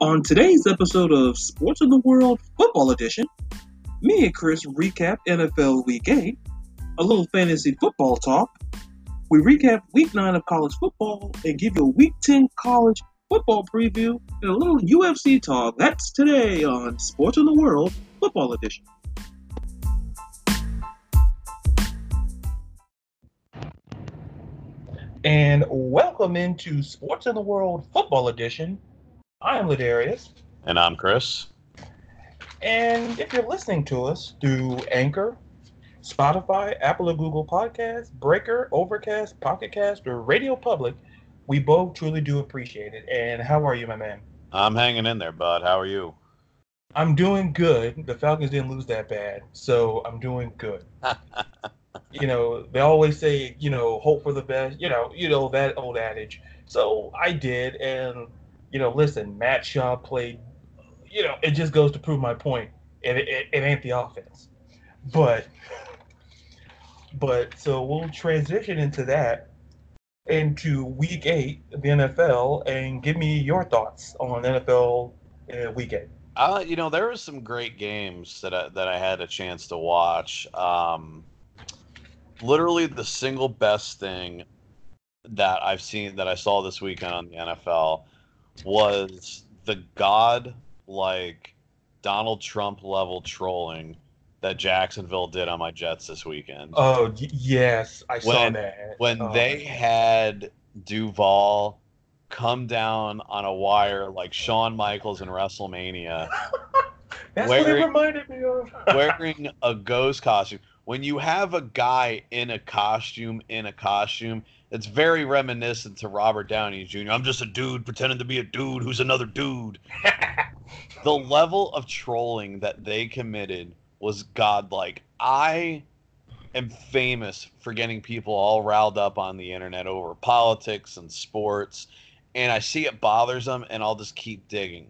On today's episode of Sports of the World Football Edition, me and Chris recap NFL Week 8, a little fantasy football talk. We recap Week 9 of college football and give you a Week 10 college football preview and a little UFC talk. That's today on Sports of the World Football Edition. And welcome into Sports of the World Football Edition. I am Ladarius. And I'm Chris. And if you're listening to us through Anchor, Spotify, Apple or Google Podcasts, Breaker, Overcast, Pocket Cast, or Radio Public, we both truly do appreciate it. And how are you, my man? I'm hanging in there, bud. How are you? I'm doing good. The Falcons didn't lose that bad, so I'm doing good. you know, they always say, you know, hope for the best. You know, you know that old adage. So I did, and you know, listen, Matt Schaub played. You know, it just goes to prove my point. It, it, it ain't the offense, but but so we'll transition into that into Week Eight, the NFL, and give me your thoughts on NFL uh, Week Eight. Uh, you know, there were some great games that I, that I had a chance to watch. Um, literally, the single best thing that I've seen that I saw this weekend on the NFL was the god like Donald Trump level trolling that Jacksonville did on my Jets this weekend. Oh y- yes, I saw that. When Oh, they had Duval come down on a wire like Shawn Michaels in WrestleMania, that's what it reminded me of. wearing a ghost costume. When you have a guy in a costume in a costume, it's very reminiscent to Robert Downey Jr. I'm just a dude pretending to be a dude who's another dude. the level of trolling that they committed was godlike. I am famous for getting people all riled up on the internet over politics and sports, and I see it bothers them, and I'll just keep digging.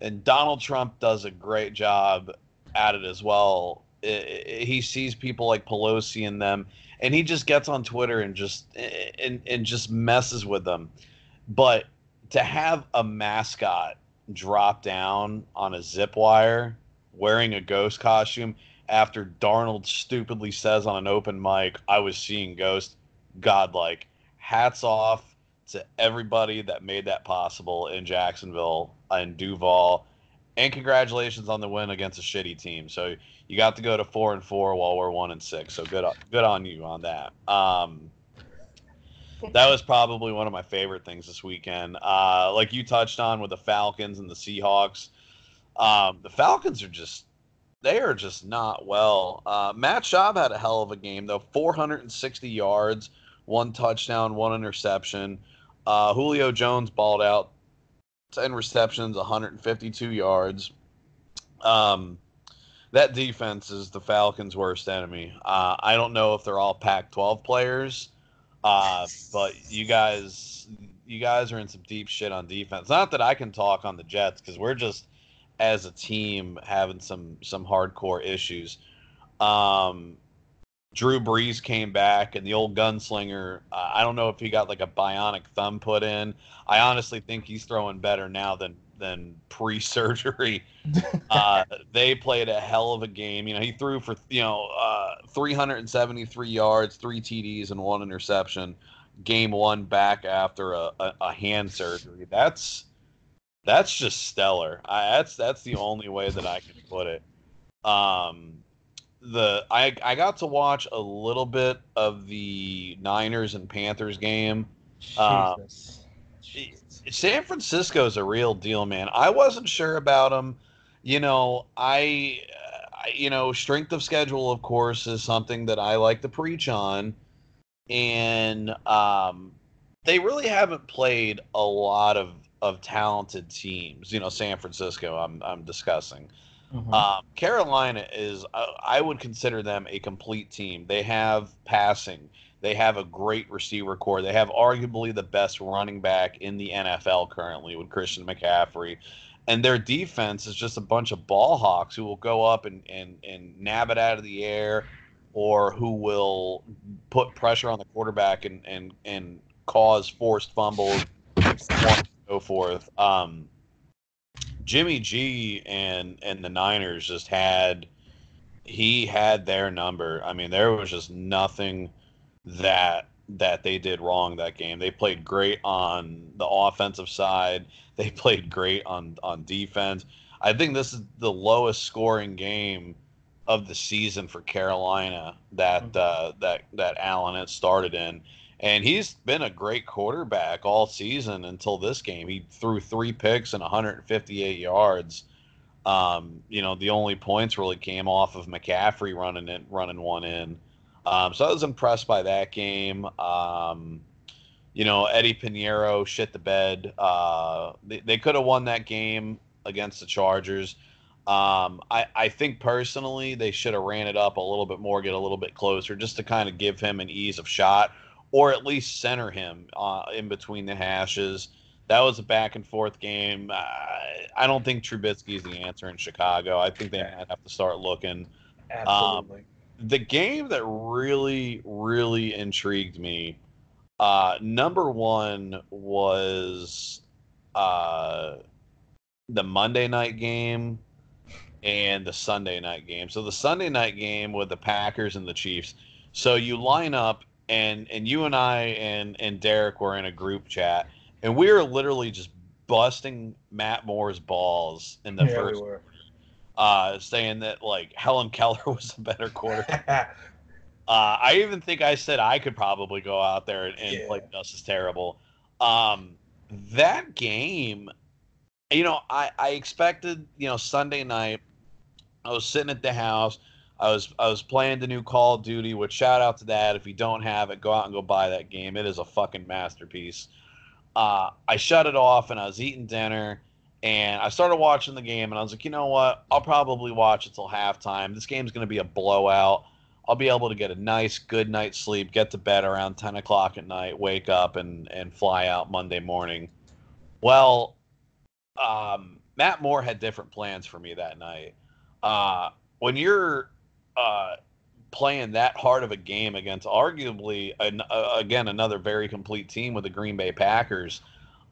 And Donald Trump does a great job at it as well. I- I- he sees people like Pelosi and them, and he just gets on Twitter and just and and just messes with them. But to have a mascot drop down on a zip wire wearing a ghost costume after Darnold stupidly says on an open mic, I was seeing ghosts, godlike. Hats off to everybody that made that possible in Jacksonville and Duval. And congratulations on the win against a shitty team. So you got to go to four and four while we're one and six. So good, on- good on you on that. Um, that was probably one of my favorite things this weekend. Uh, like you touched on with the Falcons and the Seahawks. Um, the Falcons are just they are just not well. Uh, Matt Schaub had a hell of a game though, 460 yards, one touchdown, one interception. Uh, Julio Jones balled out, 10 receptions, 152 yards. Um, that defense is the Falcons' worst enemy. Uh, I don't know if they're all Pac-12 players, uh, but you guys, you guys are in some deep shit on defense. Not that I can talk on the Jets because we're just as a team having some some hardcore issues. Um, Drew Brees came back, and the old gunslinger. Uh, I don't know if he got like a bionic thumb put in. I honestly think he's throwing better now than than pre-surgery. uh, they played a hell of a game. You know, he threw for you know uh, 373 yards, three TDs, and one interception. Game one back after a, a, a hand surgery. That's that's just stellar. I, that's that's the only way that I can put it. Um, the I I got to watch a little bit of the Niners and Panthers game. Jesus. San Francisco's a real deal, man. I wasn't sure about them. You know, I, I, you know, strength of schedule, of course, is something that I like to preach on, and um, they really haven't played a lot of of talented teams. You know, San Francisco. I'm I'm discussing. Mhm. Um, Carolina is, uh, I would consider them a complete team. They have passing. They have a great receiver core. They have arguably the best running back in the NFL currently with Christian McCaffrey. And their defense is just a bunch of ball hawks who will go up and, and, and nab it out of the air or who will put pressure on the quarterback and, and, and cause forced fumbles, and so forth. Um, Jimmy G and and the Niners just had he had their number. I mean, there was just nothing that that they did wrong that game. They played great on the offensive side. They played great on on defense. I think this is the lowest scoring game of the season for Carolina that mm-hmm. uh, that that Allen has started in, and he's been a great quarterback all season until this game. He threw three picks and 158 yards. Um, you know, the only points really came off of McCaffrey running it, running one in. Um, so I was impressed by that game. Um, you know, Eddie Piñeiro shit the bed. Uh, they, they could have won that game against the Chargers. Um, I, I think personally they should have ran it up a little bit more, get a little bit closer, just to kind of give him an ease of shot, or at least center him uh, in between the hashes. That was a back and forth game. Uh, I don't think Trubisky is the answer in Chicago. I think they might have to start looking. Absolutely. Um, the game that really, really intrigued me, uh, number one was uh, the Monday night game and the Sunday night game. So the Sunday night game with the Packers and the Chiefs. So you line up and and you and I and and Derek were in a group chat and we were literally just busting Matt Moore's balls in the yeah, first we uh, saying that like Helen Keller was a better quarterback. uh, I even think I said I could probably go out there and, and yeah. play just as terrible. Um, that game, you know, I, I expected, you know, Sunday night. I was sitting at the house. I was I was playing the new Call of Duty. Which shout out to that. If you don't have it, go out and go buy that game. It is a fucking masterpiece. Uh, I shut it off and I was eating dinner and I started watching the game, and I was like, you know what? I'll probably watch until halftime. This game's going to be a blowout. I'll be able to get a nice, good night's sleep, get to bed around 10 o'clock at night, wake up, and, and fly out Monday morning. Well, um, Matt Moore had different plans for me that night. Uh, when you're uh, playing that hard of a game against arguably, an, uh, again, another very complete team with the Green Bay Packers,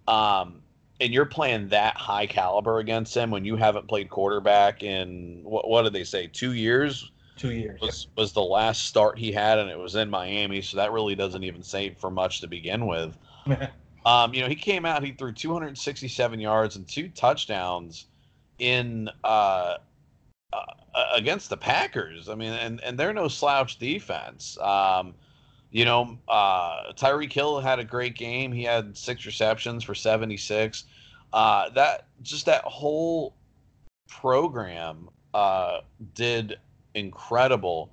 um, and you're playing that high caliber against him when you haven't played quarterback in what, what did they say two years? Two years. Was, was the last start he had and it was in miami so that really doesn't even say for much to begin with. Um, you know he came out he threw 267 yards and two touchdowns in uh, uh, against the packers. I mean and, and they're no slouch defense. Um, you know, uh, Tyreek Hill had a great game. He had six receptions for 76. Uh, that just that whole program uh, did incredible.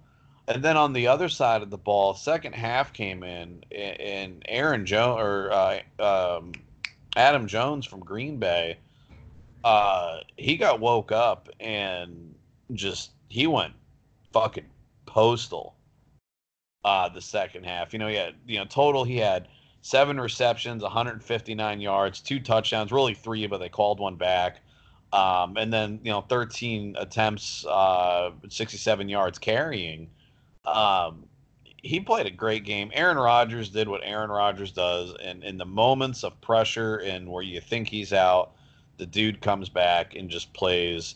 And then on the other side of the ball, second half came in, and Aaron Jones or uh, um, Adam Jones from Green Bay, uh, he got woke up and just he went fucking postal uh, the second half. You know, he had you know total he had seven receptions, 159 yards, two touchdowns, really three, but they called one back. Um, and then you know 13 attempts, uh, 67 yards carrying. Um, he played a great game. Aaron Rodgers did what Aaron Rodgers does, and in the moments of pressure and where you think he's out, the dude comes back and just plays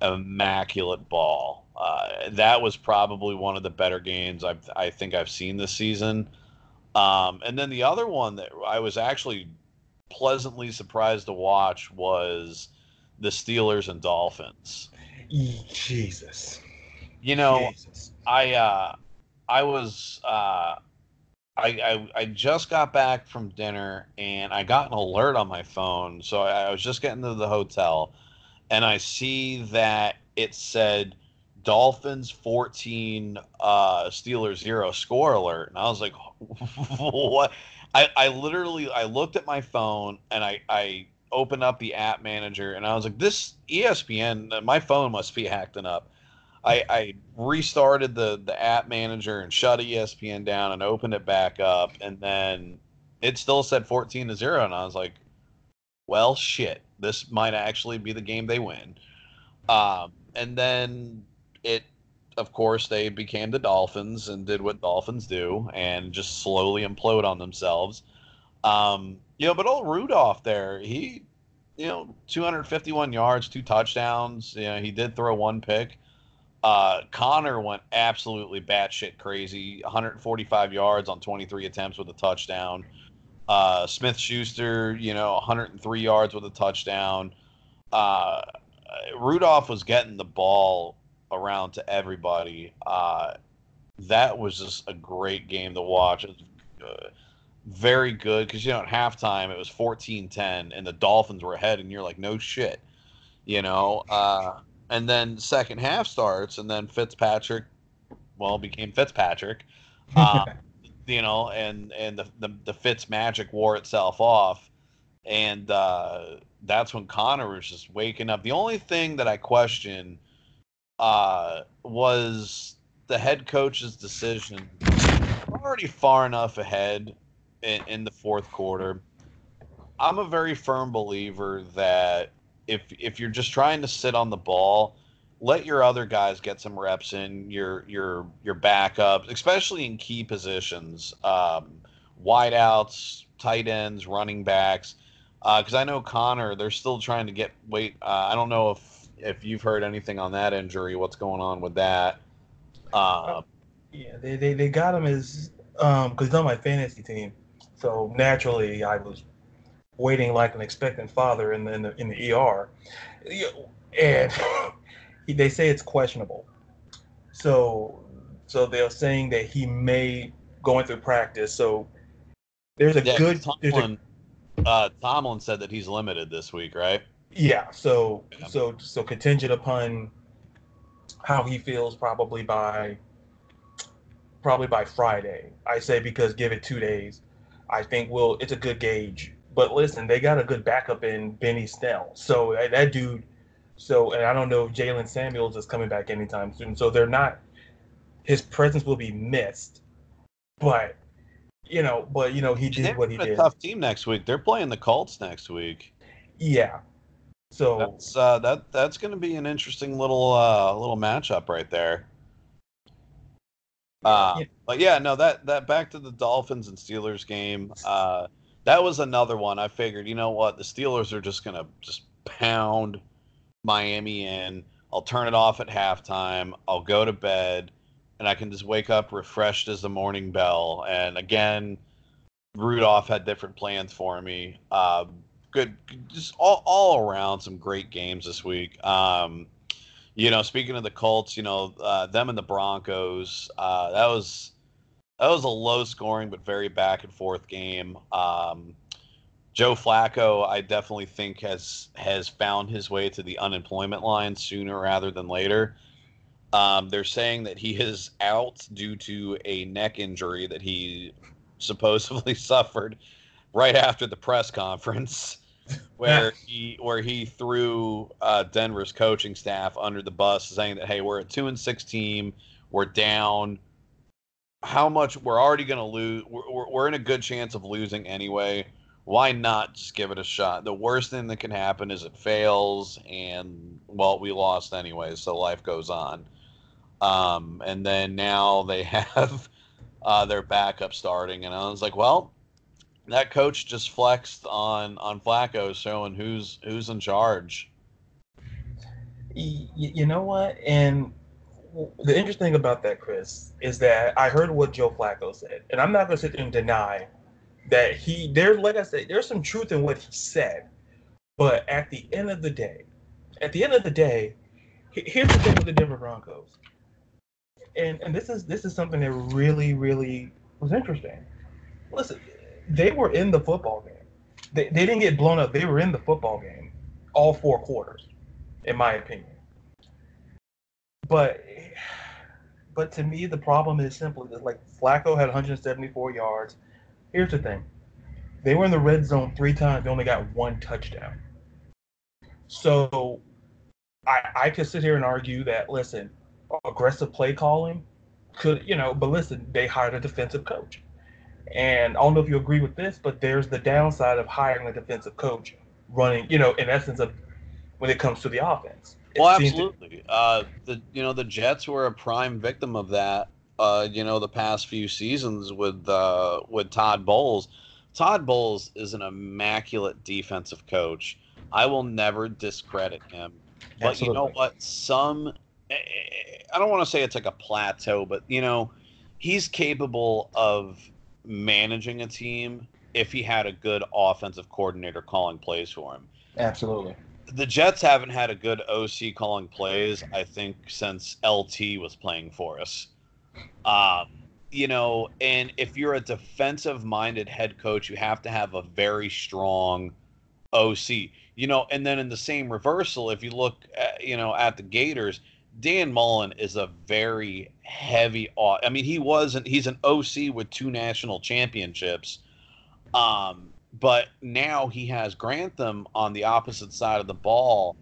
immaculate ball. Uh, that was probably one of the better games I've, I think I've seen this season. Um, and then the other one that I was actually pleasantly surprised to watch was the Steelers and Dolphins. Jesus. You know, Jesus. I uh, I was uh, I, I, I just got back from dinner and I got an alert on my phone. So I, I was just getting to the hotel and I see that it said Dolphins 14, uh, Steelers 0 score alert. And I was like, what? I, I literally, I looked at my phone and I, I opened up the app manager and I was like, this ESPN, my phone must be acting up. I, I restarted the, the app manager and shut ESPN down and opened it back up. And then it still said 14 to 0. And I was like, well, shit, this might actually be the game they win. Um, and then it of course they became the dolphins and did what dolphins do and just slowly implode on themselves um, you know but old rudolph there he you know, 251 yards, two touchdowns. You know, he did throw one pick. Uh, Conner went absolutely batshit crazy. 145 yards on 23 attempts with a touchdown. Uh, Smith Schuster, you know, 103 yards with a touchdown. Uh, Rudolph was getting the ball around to everybody. Uh, that was just a great game to watch. It was, uh, very good because you know at halftime it was 14-10 and the Dolphins were ahead, and you're like, no shit, you know. Uh, and then second half starts, and then Fitzpatrick, well, became Fitzpatrick. Um, you know, and and the, the the Fitz magic wore itself off, and uh, that's when Conner was just waking up. The only thing that I question uh, was the head coach's decision. Already far enough ahead in, in the fourth quarter. I'm a very firm believer that if if you're just trying to sit on the ball, let your other guys get some reps in. Your your your backups, especially in key positions, um, wideouts, tight ends, running backs. Because uh, I know Conner, they're still trying to get weight. Uh, I don't know if if you've heard anything on that injury. What's going on with that? Uh, yeah, they, they, they got him as um because he's on my fantasy team, so naturally I was waiting like an expectant father in the in the, in the ER, and they say it's questionable. So so they're saying that he may going through practice. So there's a yeah, good. Tomlin, a, uh, Tomlin said that he's limited this week, right? Yeah. So yeah. so so contingent upon how he feels, probably by probably by Friday. I say because give it two days. I think we'll. It's a good gauge. But listen, they got a good backup in Benny Snell. So uh, that dude so, and I don't know if Jaylen Samuels is coming back anytime soon. So they're not. His presence will be missed, but you know, but you know, he did They're what he a did. Tough team next week. They're playing the Colts next week. Yeah. So that's uh, that that's going to be an interesting little uh, little matchup right there. Uh, yeah. But yeah, no, that that back to the Dolphins and Steelers game. Uh, that was another one. I figured, you know what, the Steelers are just going to just pound Miami in. I'll turn it off at halftime. I'll go to bed, and I can just wake up refreshed as the morning bell. And again, Rudolph had different plans for me. Uh, good, just all, all around some great games this week. Um, you know, speaking of the Colts, you know, uh, them and the Broncos, uh, that was that was a low scoring but very back and forth game. Um, Joe Flacco, I definitely think has has found his way to the unemployment line sooner rather than later. Um, they're saying that he is out due to a neck injury that he supposedly suffered right after the press conference, where he where he threw uh, Denver's coaching staff under the bus, saying that hey, we're a two and six team, we're down. How much we're already going to lose? We're, we're in a good chance of losing anyway why not just give it a shot? The worst thing that can happen is it fails, and well, we lost anyway, so life goes on. Um, and then now they have uh, their backup starting, and I was like, well, that coach just flexed on on Flacco, showing who's who's in charge. You know what? And the interesting thing about that, Chris, is that I heard what Joe Flacco said, and I'm not going to sit there and deny that he there like I said, there's some truth in what he said. But at the end of the day, at the end of the day, here's the thing with the Denver Broncos. And and this is this is something that really, really was interesting. Listen, they were in the football game. They, they didn't get blown up. They were in the football game all four quarters, in my opinion. But but to me, the problem is simply that like Flacco had 174 yards. Here's the thing they were in the red zone three times. They only got one touchdown. So I, I could sit here and argue that, listen, aggressive play calling could, you know, but listen, they hired a defensive coach. And I don't know if you agree with this, but there's the downside of hiring a defensive coach running, you know, in essence of when it comes to the offense. It well, absolutely. To... uh, the you know the Jets were a prime victim of that uh, you know, the past few seasons with uh, with Todd Bowles. Todd Bowles is an immaculate defensive coach. I will never discredit him. But Absolutely. you know what? Some eh, eh, I don't want to say it's like a plateau, but you know, he's capable of managing a team if he had a good offensive coordinator calling plays for him. Absolutely. The Jets haven't had a good OC calling plays, I think, since LT was playing for us. Um, you know, and if you're a defensive minded head coach, you have to have a very strong OC. You know, and then in the same reversal, if you look, at, you know, at the Gators, Dan Mullen is a very heavy. I mean, he wasn't. He's an OC with two national championships. Um, but now he has Grantham on the opposite side of the ball,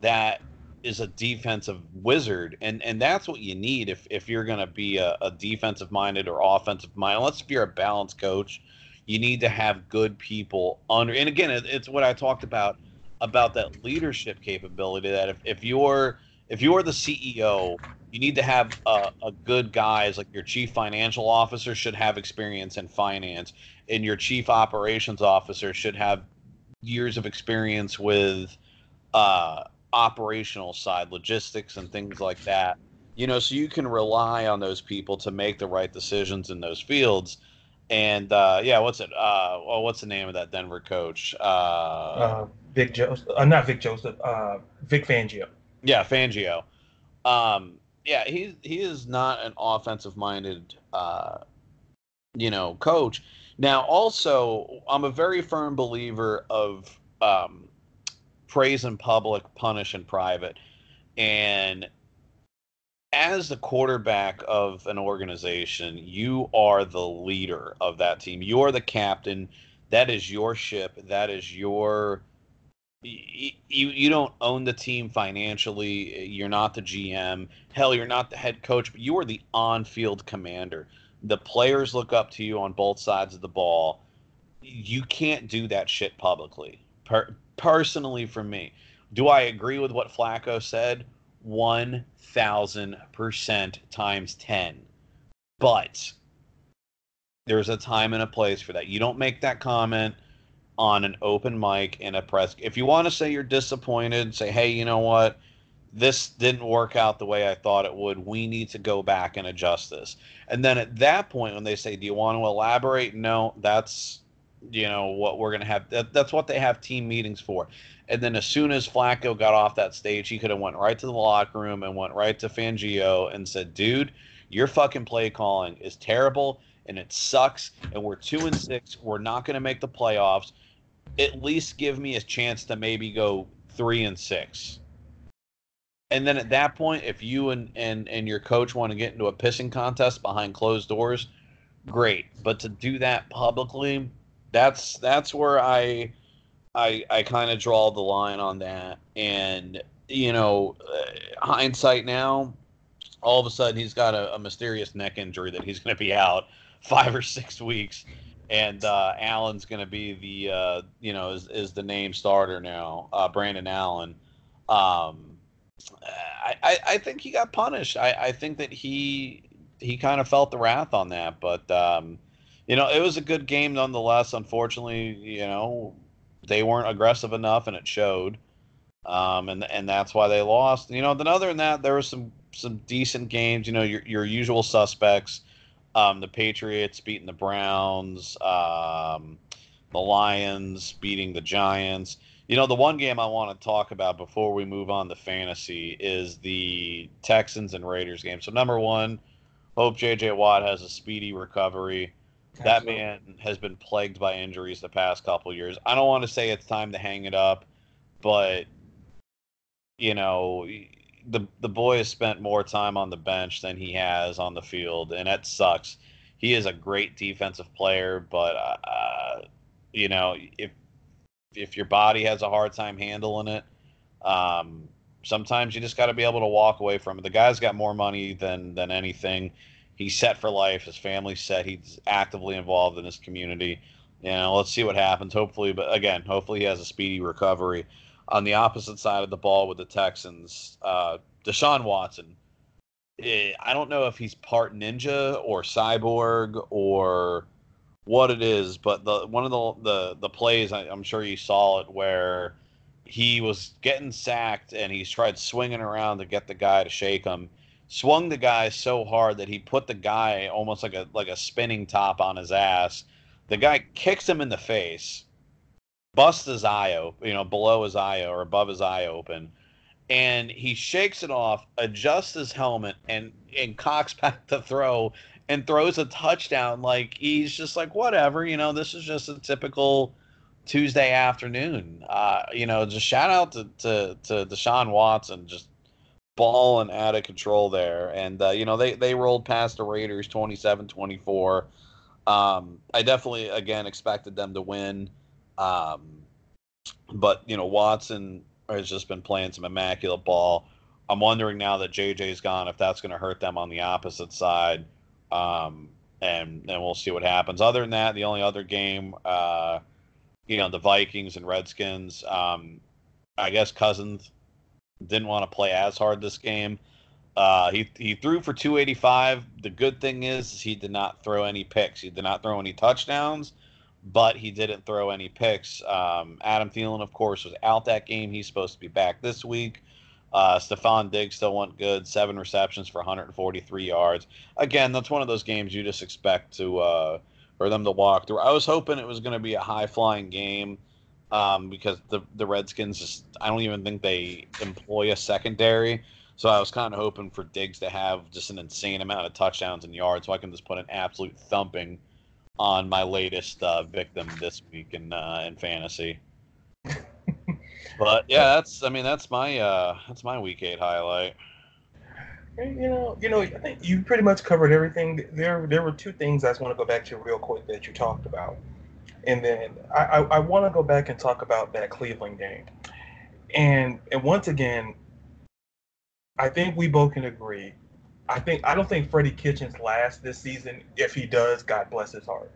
that is a defensive wizard, and and that's what you need if if you're going to be a, a defensive minded or offensive minded. Unless if you're a balanced coach, you need to have good people under. And again, it, it's what I talked about about that leadership capability. That if if you're if you're the CEO, you need to have a, a good guy as like your chief financial officer should have experience in finance, and your chief operations officer should have years of experience with uh, operational side, logistics, and things like that. You know, so you can rely on those people to make the right decisions in those fields. And uh, yeah, what's it? Uh, well, what's the name of that Denver coach? Uh, uh Vic Joseph, uh, not Vic Joseph, uh, Vic Fangio. Yeah, Fangio. Um, yeah, he he is not an offensive minded, uh, you know, coach. Now, also, I'm a very firm believer of um, praise in public, punish in private. And as the quarterback of an organization, you are the leader of that team. You're the captain. That is your ship. That is your you you don't own the team financially. You're not the GM. Hell, you're not the head coach, but you are the on-field commander. The players look up to you on both sides of the ball. You can't do that shit publicly. Per- personally for me. Do I agree with what Flacco said? 1000% times 10. But there's a time and a place for that. You don't make that comment on an open mic in a press. If you want to say you're disappointed, say, hey, you know what? This didn't work out the way I thought it would. We need to go back and adjust this. And then at that point, when they say, do you want to elaborate? No, that's you know what we're gonna have. That, that's what they have team meetings for. And then as soon as Flacco got off that stage, he could have went right to the locker room and went right to Fangio and said, "Dude, your fucking play calling is terrible and it sucks. And we're two and six. We're not gonna make the playoffs. At least give me a chance to maybe go three and six. And then at that point, if you and, and, and your coach want to get into a pissing contest behind closed doors, great. But to do that publicly, that's that's where I I I kind of draw the line on that. And you know, uh, hindsight now, all of a sudden he's got a, a mysterious neck injury that he's going to be out five or six weeks, and uh, Allen's going to be the uh, you know is, is the name starter now, uh, Brandon Allen. Um, I, I, I think he got punished. I, I think that he he kind of felt the wrath on that, but um, you know, it was a good game nonetheless. Unfortunately, you know, they weren't aggressive enough, and it showed. Um, and and that's why they lost. You know, then other than that, there was some some decent games. You know, your your usual suspects. Um, the Patriots beating the Browns. Um, the Lions beating the Giants. You know, the one game I want to talk about before we move on to fantasy is the Texans and Raiders game. So number one, hope JJ Watt has a speedy recovery. That man has been plagued by injuries the past couple years. I don't want to say it's time to hang it up, but you know, the the boy has spent more time on the bench than he has on the field, and that sucks. He is a great defensive player, but uh, you know, if if your body has a hard time handling it, um, sometimes you just got to be able to walk away from it. The guy's got more money than than anything he's set for life. His family's set. He's actively involved in his community. You know, let's see what happens. Hopefully, but again, hopefully he has a speedy recovery. On the opposite side of the ball with the Texans, uh, Deshaun Watson. Eh, I don't know if he's part ninja or cyborg or what it is, but the one of the the, the plays I, I'm sure you saw it where he was getting sacked and he's tried swinging around to get the guy to shake him. Swung the guy so hard that he put the guy almost like a like a spinning top on his ass. The guy kicks him in the face, busts his eye open, you know, below his eye or above his eye open, and he shakes it off, adjusts his helmet, and and cocks back to throw and throws a touchdown. Like he's just like whatever, you know. This is just a typical Tuesday afternoon. Uh, you know, just shout out to, to, to Deshaun Watson, just balling out of control there. And, uh, you know, they, they rolled past the Raiders 27 24. Um, I definitely, again, expected them to win. Um, but, you know, Watson has just been playing some immaculate ball. I'm wondering now that JJ's gone if that's going to hurt them on the opposite side. Um, and, and we'll see what happens. Other than that, the only other game, uh, you know the Vikings and Redskins. Um, I guess Cousins didn't want to play as hard this game. Uh, he he threw for 285. The good thing is, is he did not throw any picks. He did not throw any touchdowns, but he didn't throw any picks. Um, Adam Thielen, of course, was out that game. He's supposed to be back this week. Uh, Stefon Diggs still went good, seven receptions for 143 yards. Again, that's one of those games you just expect to uh, for them to walk through. I was hoping it was going to be a high flying game um, because the the Redskins just I don't even think they employ a secondary. So I was kind of hoping for Diggs to have just an insane amount of touchdowns and yards, so I can just put an absolute thumping on my latest uh, victim this week in uh, in fantasy. but yeah, that's I mean that's my uh, that's my week eight highlight. You know, you know, I think you pretty much covered everything. There, there were two things I just want to go back to real quick that you talked about, and then I, I, I want to go back and talk about that Cleveland game, and and once again, I think we both can agree. I think I don't think Freddie Kitchens lasts this season. If he does, God bless his heart.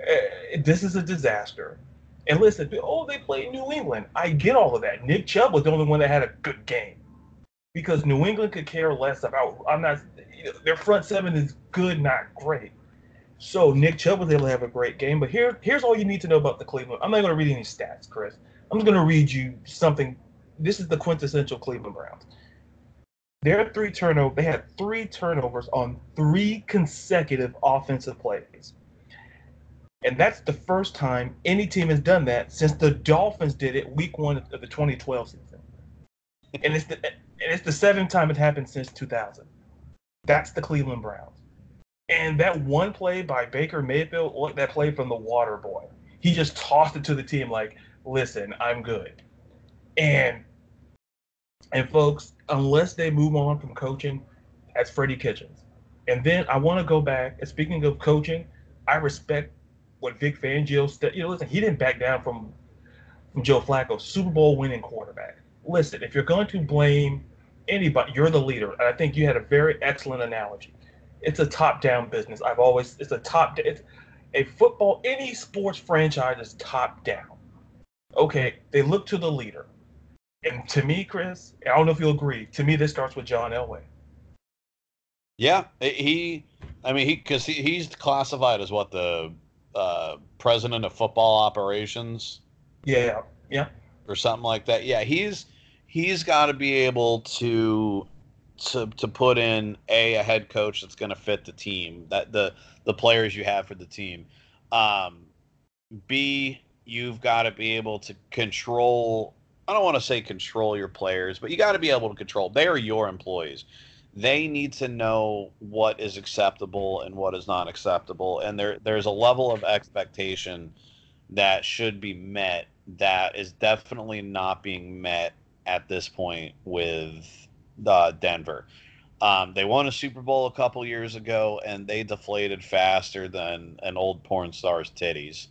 Uh, this is a disaster. And listen, oh, they played New England. I get all of that. Nick Chubb was the only one that had a good game because New England could care less about. I'm not. Their front seven is good, not great. So Nick Chubb was able to have a great game. But here, here's all you need to know about the Cleveland. I'm not going to read any stats, Chris. I'm just going to read you something. This is the quintessential Cleveland Browns. Their three turnover. They had three turnovers on three consecutive offensive plays. And that's the first time any team has done that since the Dolphins did it week one of the 2012 season. And it's the and it's the seventh time it happened since 2000. That's the Cleveland Browns. And that one play by Baker Mayfield, look, that play from the water boy. He just tossed it to the team like, listen, I'm good. And and folks, unless they move on from coaching, that's Freddie Kitchens. And then I want to go back. And speaking of coaching, I respect what Vic Fangio said. You know, listen, he didn't back down from from Joe Flacco, Super Bowl winning quarterback. Listen, if you're going to blame anybody, you're the leader. And I think you had a very excellent analogy. It's a top-down business. I've always it's a top. It's a football. Any sports franchise is top-down. Okay, they look to the leader. And to me, Chris, I don't know if you'll agree. To me, this starts with John Elway. Yeah, he. I mean, he because he, he's classified as what the uh, president of football operations. Yeah, yeah, or something like that. Yeah, he's he's got to be able to to to put in a a head coach that's going to fit the team that the the players you have for the team. Um, B you've got to be able to control. I don't want to say control your players, but you got to be able to control. They are your employees. They need to know what is acceptable and what is not acceptable, and there there's a level of expectation that should be met that is definitely not being met at this point with uh, Denver. Um, they won a Super Bowl a couple years ago, and they deflated faster than an old porn star's titties,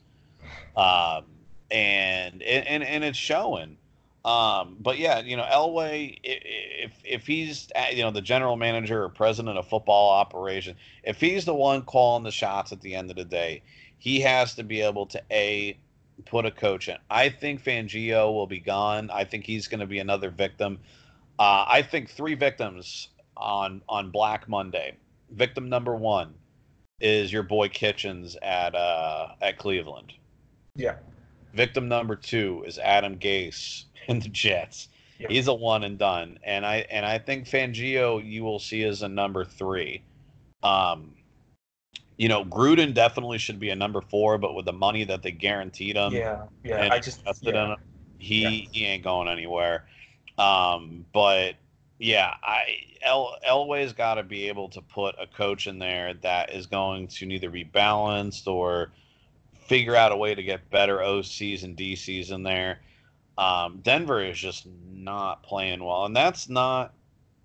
um, and, and and it's showing. Um, but yeah, you know, Elway, if if he's you know the general manager or president of football operation, if he's the one calling the shots at the end of the day, he has to be able to a put a coach in. I think Fangio will be gone. I think he's going to be another victim. Uh, I think three victims on on Black Monday. Victim number one is your boy Kitchens at uh, at Cleveland. Yeah. Victim number two is Adam Gase and the Jets. Yep. He's a one and done, and I and I think Fangio you will see as a number three. Um, you know, Gruden definitely should be a number four, but with the money that they guaranteed him, yeah, yeah, I just yeah. Him, he yeah. he ain't going anywhere. Um, but yeah, I El Elway's got to be able to put a coach in there that is going to neither be balanced or figure out a way to get better OCs and DCs in there. Um, Denver is just not playing well, and that's not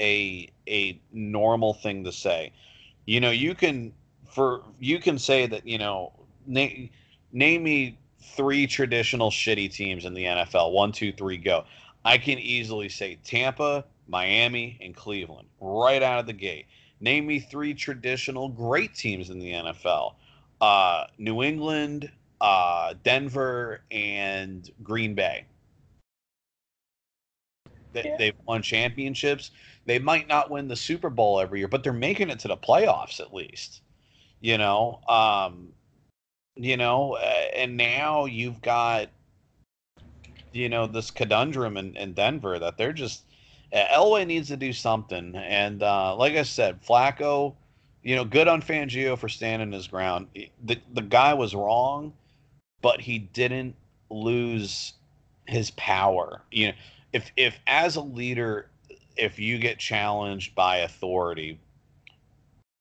a a normal thing to say. You know, you can for you can say that you know name name me three traditional shitty teams in the NFL. One, two, three, go. I can easily say Tampa, Miami, and Cleveland right out of the gate. Name me three traditional great teams in the NFL uh, New England, uh, Denver, and Green Bay. They, yeah. They've won championships. They might not win the Super Bowl every year, but they're making it to the playoffs at least. You know, um, you know, uh, and now you've got, you know, this conundrum in, in Denver that they're just Elway needs to do something. And uh, like I said, Flacco, you know, good on Fangio for standing his ground. The the guy was wrong, but he didn't lose his power. You know, if if as a leader, if you get challenged by authority,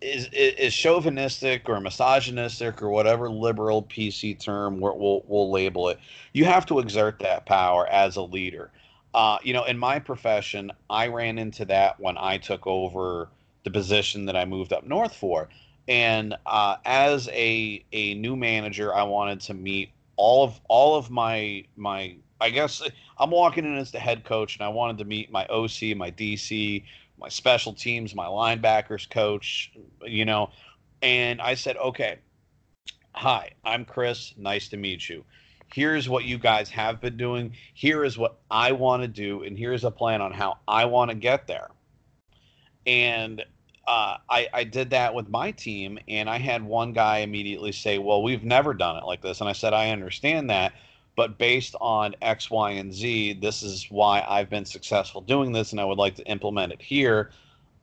is is chauvinistic or misogynistic or whatever liberal PC term we'll we'll label it. You have to exert that power as a leader. Uh, you know, in my profession, I ran into that when I took over the position that I moved up north for. And uh, as a a new manager, I wanted to meet all of all of my my. I guess I'm walking in as the head coach, and I wanted to meet my OC, my DC, my special teams, my linebackers coach, you know. And I said, okay, hi, I'm Chris. Nice to meet you here's what you guys have been doing here is what i want to do and here's a plan on how i want to get there and uh, I, I did that with my team and i had one guy immediately say well we've never done it like this and i said i understand that but based on x y and z this is why i've been successful doing this and i would like to implement it here.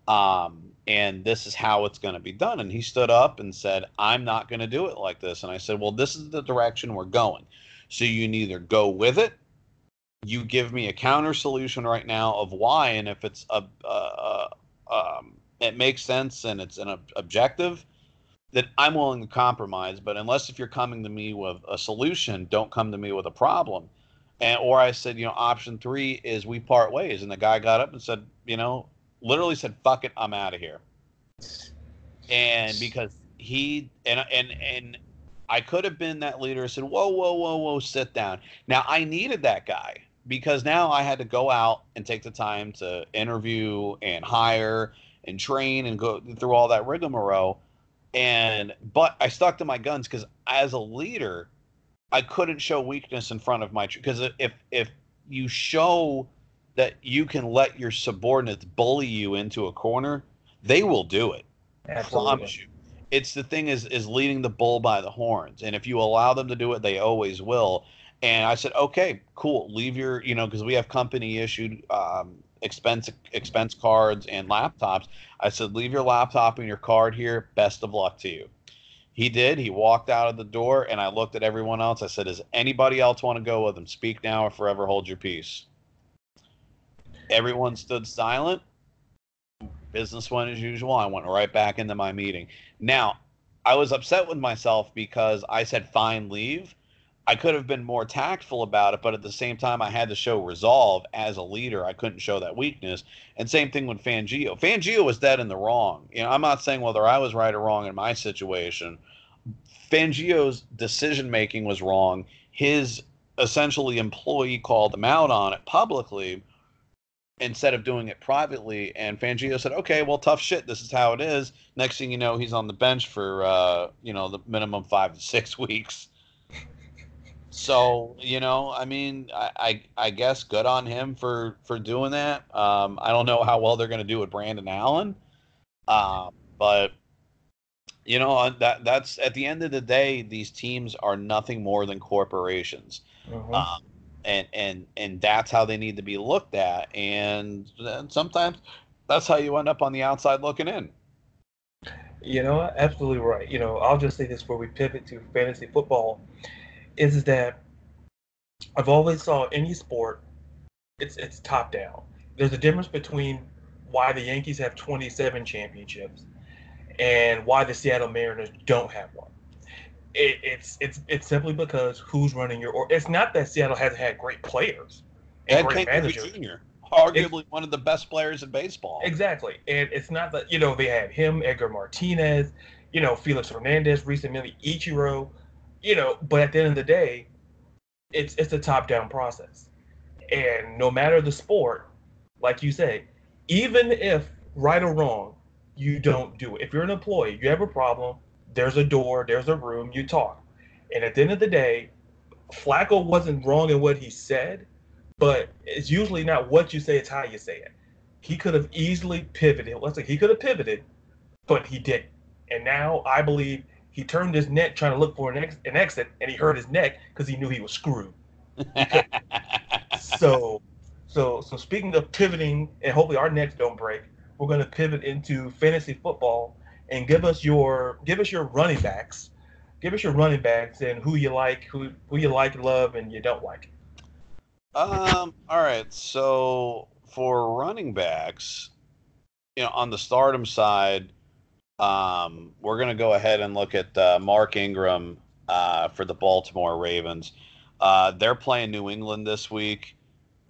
Um, and this is how it's going to be done. And he stood up and said i'm not going to do it like this. And i said well this is the direction we're going. So you can either go with it, you give me a counter solution right now of why, and if it's a, a, a um, it makes sense and it's an ob- objective, that I'm willing to compromise. But unless if you're coming to me with a solution, don't come to me with a problem. And or I said, you know, option three is we part ways. And the guy got up and said, you know, literally said, "Fuck it, I'm out of here." And because he and and and I could have been that leader said, whoa, whoa, whoa, whoa, sit down. Now, I needed that guy because now I had to go out and take the time to interview and hire and train and go through all that rigmarole. And, but I stuck to my guns because as a leader, I couldn't show weakness in front of my, because if, if you show that you can let your subordinates bully you into a corner, they will do it. Absolutely. I promise you it's the thing is is leading the bull by the horns and if you allow them to do it they always will and i said okay cool leave your you know because we have company issued um, expense expense cards and laptops i said leave your laptop and your card here. Best of luck to you. He did. He walked out of the door and i looked at everyone else. I said does anybody else want to go with him? Speak now or forever hold your peace. Everyone stood silent. Business went as usual. I went right back into my meeting. Now, I was upset with myself because I said fine leave. I could have been more tactful about it, but at the same time, I had to show resolve as a leader. I couldn't show that weakness. And same thing with Fangio. Fangio was dead in the wrong. You know, I'm not saying whether I was right or wrong in my situation. Fangio's decision making was wrong. His essentially employee called him out on it publicly instead of doing it privately. And Fangio said, "Okay, well, tough shit. This is how it is." Next thing you know, he's on the bench for uh, you know the minimum five to six weeks. So you know, I mean, I, I, I guess good on him for for doing that. Um, I don't know how well they're going to do with Brandon Allen, uh, but You know that that's at the end of the day, these teams are nothing more than corporations, mm-hmm. um, and and and that's how they need to be looked at. And, and sometimes that's how you end up on the outside looking in. You know, absolutely right. You know, I'll just say this before we pivot to fantasy football, is that I've always saw any sport, it's it's top down. There's a difference between why the Yankees have 27 championships and why the Seattle Mariners don't have one. It, it's it's it's simply because who's running your or it's not that Seattle hasn't had great players and Ed great managers. Jr arguably one of the best players in baseball. Exactly, and it's not that you know they had him, Edgar Martinez, you know Felix Hernandez, recently Ichiro, you know. But at the end of the day, it's it's a top down process, and no matter the sport, like you say, even if right or wrong, you don't do it. If you're an employee, you have a problem. There's a door. There's a room. You talk, and at the end of the day, Flacco wasn't wrong in what he said but it's usually not what you say, it's how you say it. He could have easily pivoted. Let's say he could have pivoted, but he didn't. And now I believe he turned his neck trying to look for an, ex- an exit, and he hurt his neck because he knew he was screwed. so, so, so speaking of pivoting, and hopefully our necks don't break, we're going to pivot into fantasy football and give us your give us your running backs, give us your running backs and who you like, who who you like, love, and you don't like. Um. All right. So for running backs, you know, on the stardom side, um, we're gonna go ahead and look at uh, Mark Ingram uh, for the Baltimore Ravens. Uh, they're playing New England this week,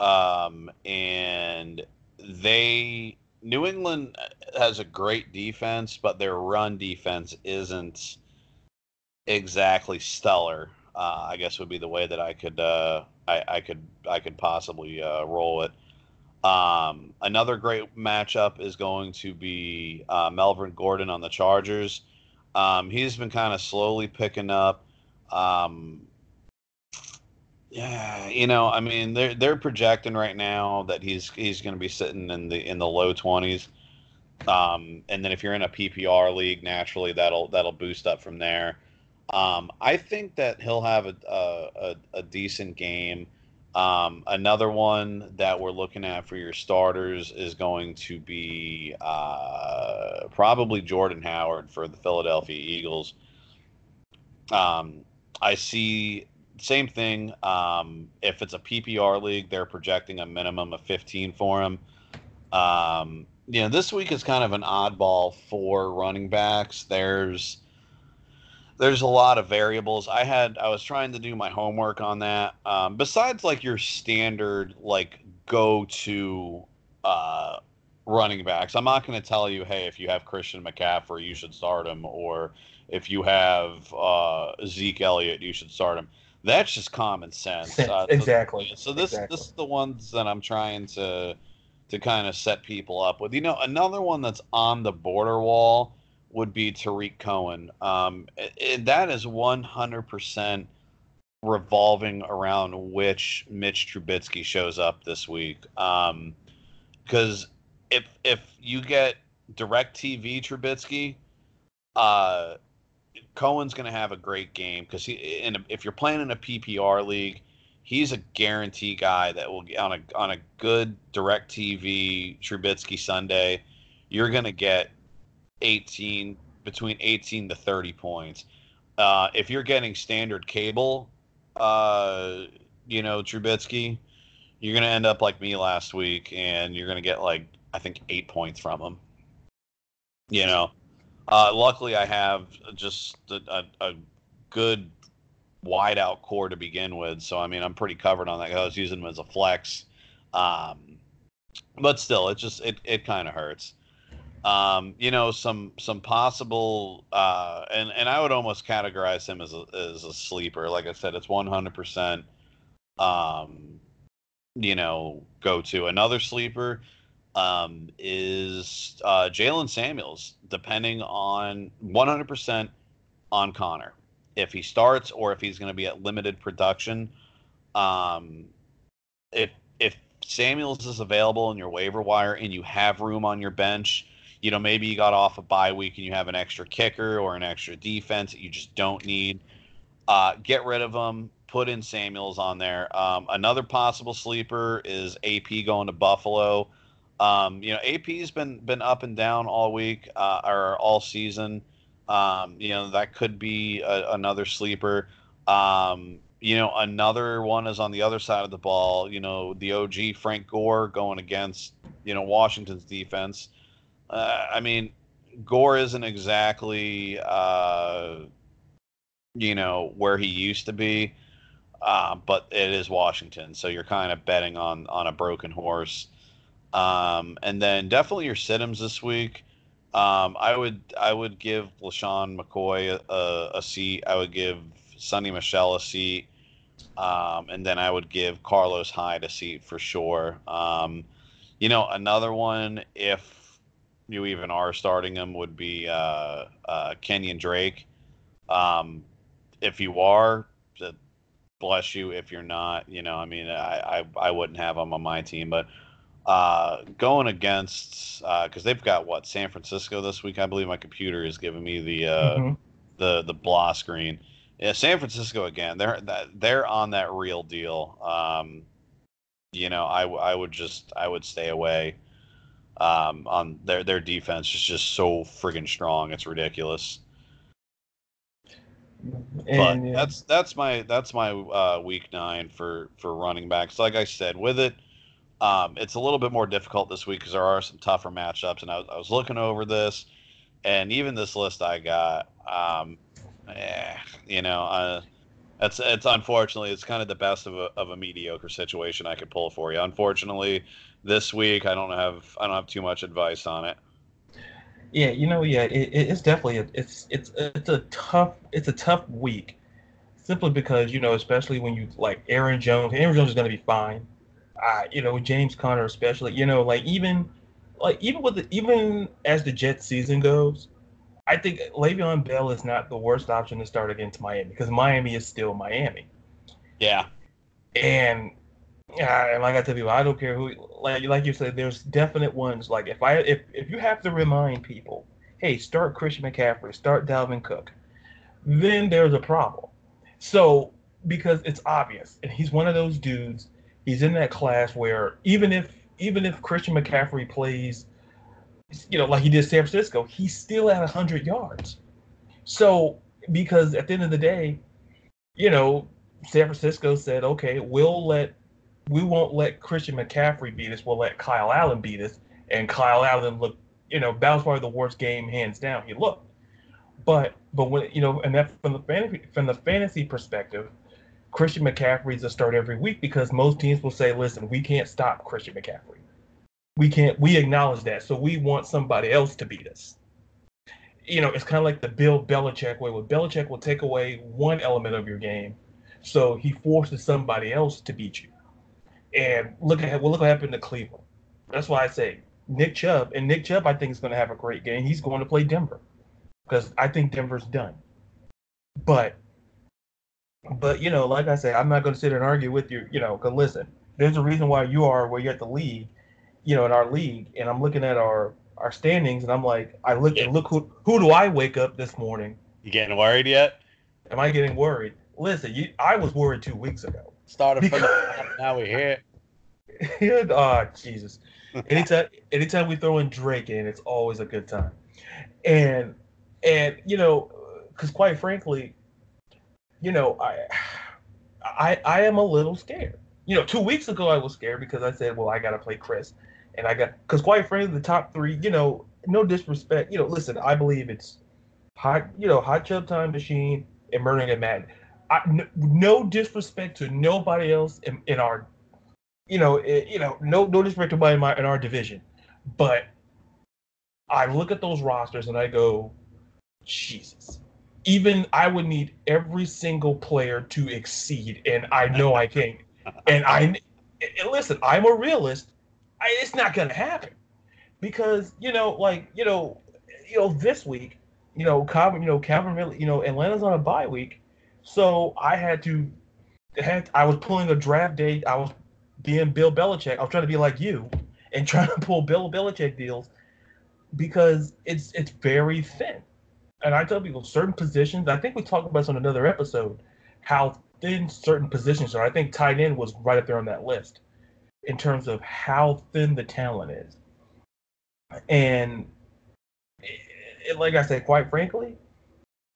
um, and they New England has a great defense, but their run defense isn't exactly stellar. Uh, I guess would be the way that I could uh, I, I could I could possibly uh, roll it. Um, another great matchup is going to be uh, Melvin Gordon on the Chargers. Um, he's been kind of slowly picking up. Um, yeah, you know, I mean, they're they're projecting right now that he's he's going to be sitting in the in the low twenties. Um, and then if you're in a PPR league, naturally that'll that'll boost up from there. Um, I think that he'll have a, a, a decent game. Um, another one that we're looking at for your starters is going to be uh, probably Jordan Howard for the Philadelphia Eagles. Um, I see same thing. Um, if it's a PPR league, they're projecting a minimum of 15 for him. Um, you know, this week is kind of an oddball for running backs. There's there's a lot of variables. I had I was trying to do my homework on that. Um, besides like your standard like go to uh, running backs, I'm not going to tell you, hey, if you have Christian McCaffrey, you should start him, or if you have uh, Zeke Elliott, you should start him. That's just common sense. Uh, exactly. So, so this exactly. this is the ones that I'm trying to to kind of set people up with. You know, another one that's on the border wall would be Tarik Cohen. Um, it, that is 100% revolving around which Mitch Trubisky shows up this week. Because um, if if you get DirecTV Trubisky, uh, Cohen's going to have a great game because if you're playing in a PPR league, he's a guarantee guy that will on a on a good DirecTV Trubisky Sunday, you're going to get 18 between 18 to 30 points. Uh, if you're getting standard cable, uh, you know Trubisky, you're gonna end up like me last week, and you're gonna get like I think eight points from him. You know, uh, luckily I have just a, a, a good wide out core to begin with, so I mean I'm pretty covered on that. I was using him as a flex, um, but still, it just it it kind of hurts um, you know, some some possible, uh, and and I would almost categorize him as a as a sleeper. Like I said, it's one hundred percent, um, you know, go to another sleeper um, is uh, Jaylen Samuels, depending on one hundred percent on Conner if he starts or if he's going to be at limited production. Um, if if Samuels is available in your waiver wire and you have room on your bench you know, maybe you got off a bye week and you have an extra kicker or an extra defense that you just don't need. Uh, get rid of them. Put in Samuels on there. Um, another possible sleeper is AP going to Buffalo. Um, you know, AP's been been up and down all week uh, or all season. Um, you know, that could be a, another sleeper. Um, you know, another one is on the other side of the ball. You know, the OG Frank Gore going against you know Washington's defense. Uh, I mean, Gore isn't exactly uh, you know where he used to be, uh, but it is Washington, so you're kind of betting on on a broken horse. Um, and then definitely your Siddums this week. Um, I would I would give LeSean McCoy a, a, seat. I would give Sony Michel a seat. Um, and then I would give Carlos Hyde a seat for sure. Um, you know, another one, if you even are starting him, would be uh, uh, Kenyan Drake. Um, if you are, bless you. If you're not, you know, I mean, I, I, I wouldn't have him on my team, but uh, going against because uh, they've got what San Francisco this week. I believe my computer is giving me the uh, mm-hmm. the the blah screen. Yeah, San Francisco again. They're they're on that real deal. Um, you know, I, I would just I would stay away. Um, on their their defense is just so friggin' strong. It's ridiculous. And, but that's that's my that's my uh, week nine for for running backs. Like I said, with it, um, it's a little bit more difficult this week because there are some tougher matchups. And I was, I was looking over this, and even this list I got. Um, eh, you know, uh, it's it's unfortunately it's kind of the best of a of a mediocre situation I could pull for you. Unfortunately, this week I don't have I don't have too much advice on it. Yeah, you know, yeah, it, it's definitely a, it's it's it's a tough it's a tough week, simply because you know, especially when you like Aaron Jones. Aaron Jones is going to be fine. Uh, you know, James Conner especially. You know, like even like even with the, even as the Jets season goes, I think Le'Veon Bell is not the worst option to start against Miami because Miami is still Miami. Yeah. And yeah, like I tell people, I don't care who. Like like you said, there's definite ones. Like if I if if you have to remind people, hey, start Christian McCaffrey, start Dalvin Cook, then there's a problem. So because it's obvious, and he's one of those dudes. He's in that class where even if even if Christian McCaffrey plays you know, like he did San Francisco, he's still at 100 yards. So, because at the end of the day, you know, San Francisco said, okay, we'll let, we won't let Christian McCaffrey beat us. We'll let Kyle Allen beat us. And Kyle Allen looked, you know, that was probably the worst game hands down he looked. But, but when, you know, and that from the fantasy, from the fantasy perspective, Christian McCaffrey's a start every week because most teams will say, listen, we can't stop Christian McCaffrey we can't we acknowledge that so we want somebody else to beat us you know it's kind of like the bill belichick way where belichick will take away one element of your game so he forces somebody else to beat you and look at well look what happened to cleveland that's why i say nick chubb and nick chubb i think is going to have a great game he's going to play denver because i think denver's done but but you know like i said i'm not going to sit and argue with you you know because listen there's a reason why you are where you're at the league you know, in our league, and I'm looking at our our standings, and I'm like, I look yeah. and look who who do I wake up this morning? You getting worried yet? Am I getting worried? Listen, you, I was worried two weeks ago. Started because... from now we're here. oh Jesus! Anytime anytime we throw in Drake in, it's always a good time, and and you know, because quite frankly, you know, I I I am a little scared. You know, two weeks ago I was scared because I said, well, I got to play Chris and I got because quite frankly, the top three, you know, no disrespect, you know, listen, I believe it's hot, you know, hot chub time machine and murdering and Madden. I, no, no disrespect to nobody else in, in our, you know, it, you know, no no disrespect to anybody in, my, in our division, but I look at those rosters and I go, Jesus. Even I would need every single player to exceed, and I know I can't. And I, and listen, I'm a realist. I, it's not going to happen because you know, like you know, you know, this week, you know, Calvin, you know, Calvin, you know, Atlanta's on a bye week, so I had to had I was pulling a draft date. I was being Bill Belichick. I was trying to be like you and trying to pull Bill Belichick deals. because it's it's very thin. And I tell people certain positions. I think we talked about this on another episode, how thin certain positions are. I think tight end was right up there on that list in terms of how thin the talent is. And it, like I said, quite frankly,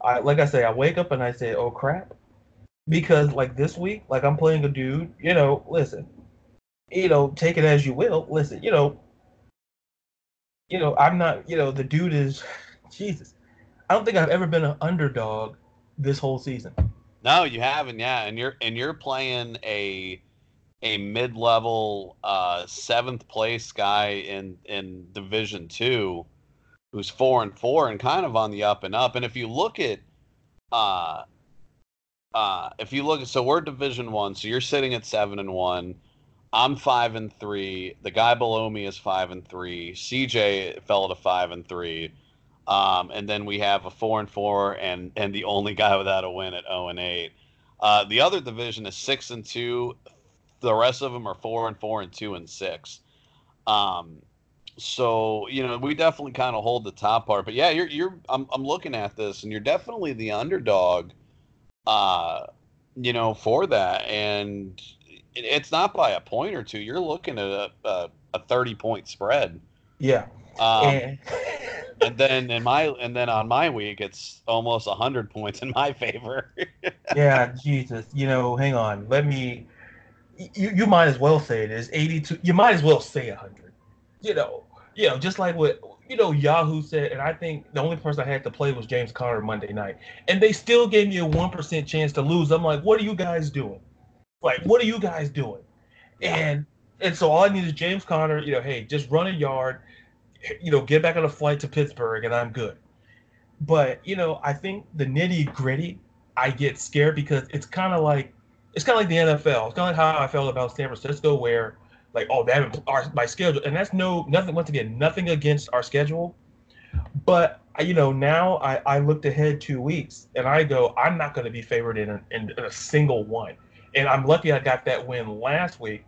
I like I say, I wake up and I say, "Oh crap," because like this week, like I'm playing a dude. You know, listen, you know, take it as you will. Listen, you know, you know, I'm not. You know, the dude is Jesus. I don't think I've ever been an underdog this whole season. No, you haven't. Yeah, and you're and you're playing a a mid level uh, seventh place guy in in Division Two who's four and four and kind of on the up and up. And if you look at, uh, uh, if you look at, so we're Division One, so you're sitting at seven and one. I'm five and three. The guy below me is five and three. CJ fell to five and three. Um, and then we have a four and four, and and the only guy without a win at zero and eight. Uh, the other division is six and two. The rest of them are four and four and two and six. Um, so you know we definitely kind of hold the top part but yeah you're you're I'm, I'm looking at this and you're definitely the underdog uh you know for that. And it's not by a point or two. You're looking at a, a, a 30 point spread. Yeah. Um, and... and then in my and then on my week it's almost 100 points in my favor. Yeah jesus. You know hang on. Let me you, you might as well say it. Is 82 you might as well say 100 you know, you know, just like what you know Yahoo said, and I think the only person I had to play was James Conner Monday night, and they still gave me a one percent chance to lose. I'm like, what are you guys doing? Like, what are you guys doing? And and so all I need is James Conner. You know, hey, just run a yard. You know, get back on a flight to Pittsburgh, and I'm good. But you know, I think the nitty gritty, I get scared because it's kind of like it's kind of like the NFL. It's kind of like how I felt about San Francisco, where like oh that our my schedule and that's no nothing once again nothing against our schedule but you know now i i looked ahead two weeks and i go i'm not going to be favored in a, in a single one. And i'm lucky i got that win last week.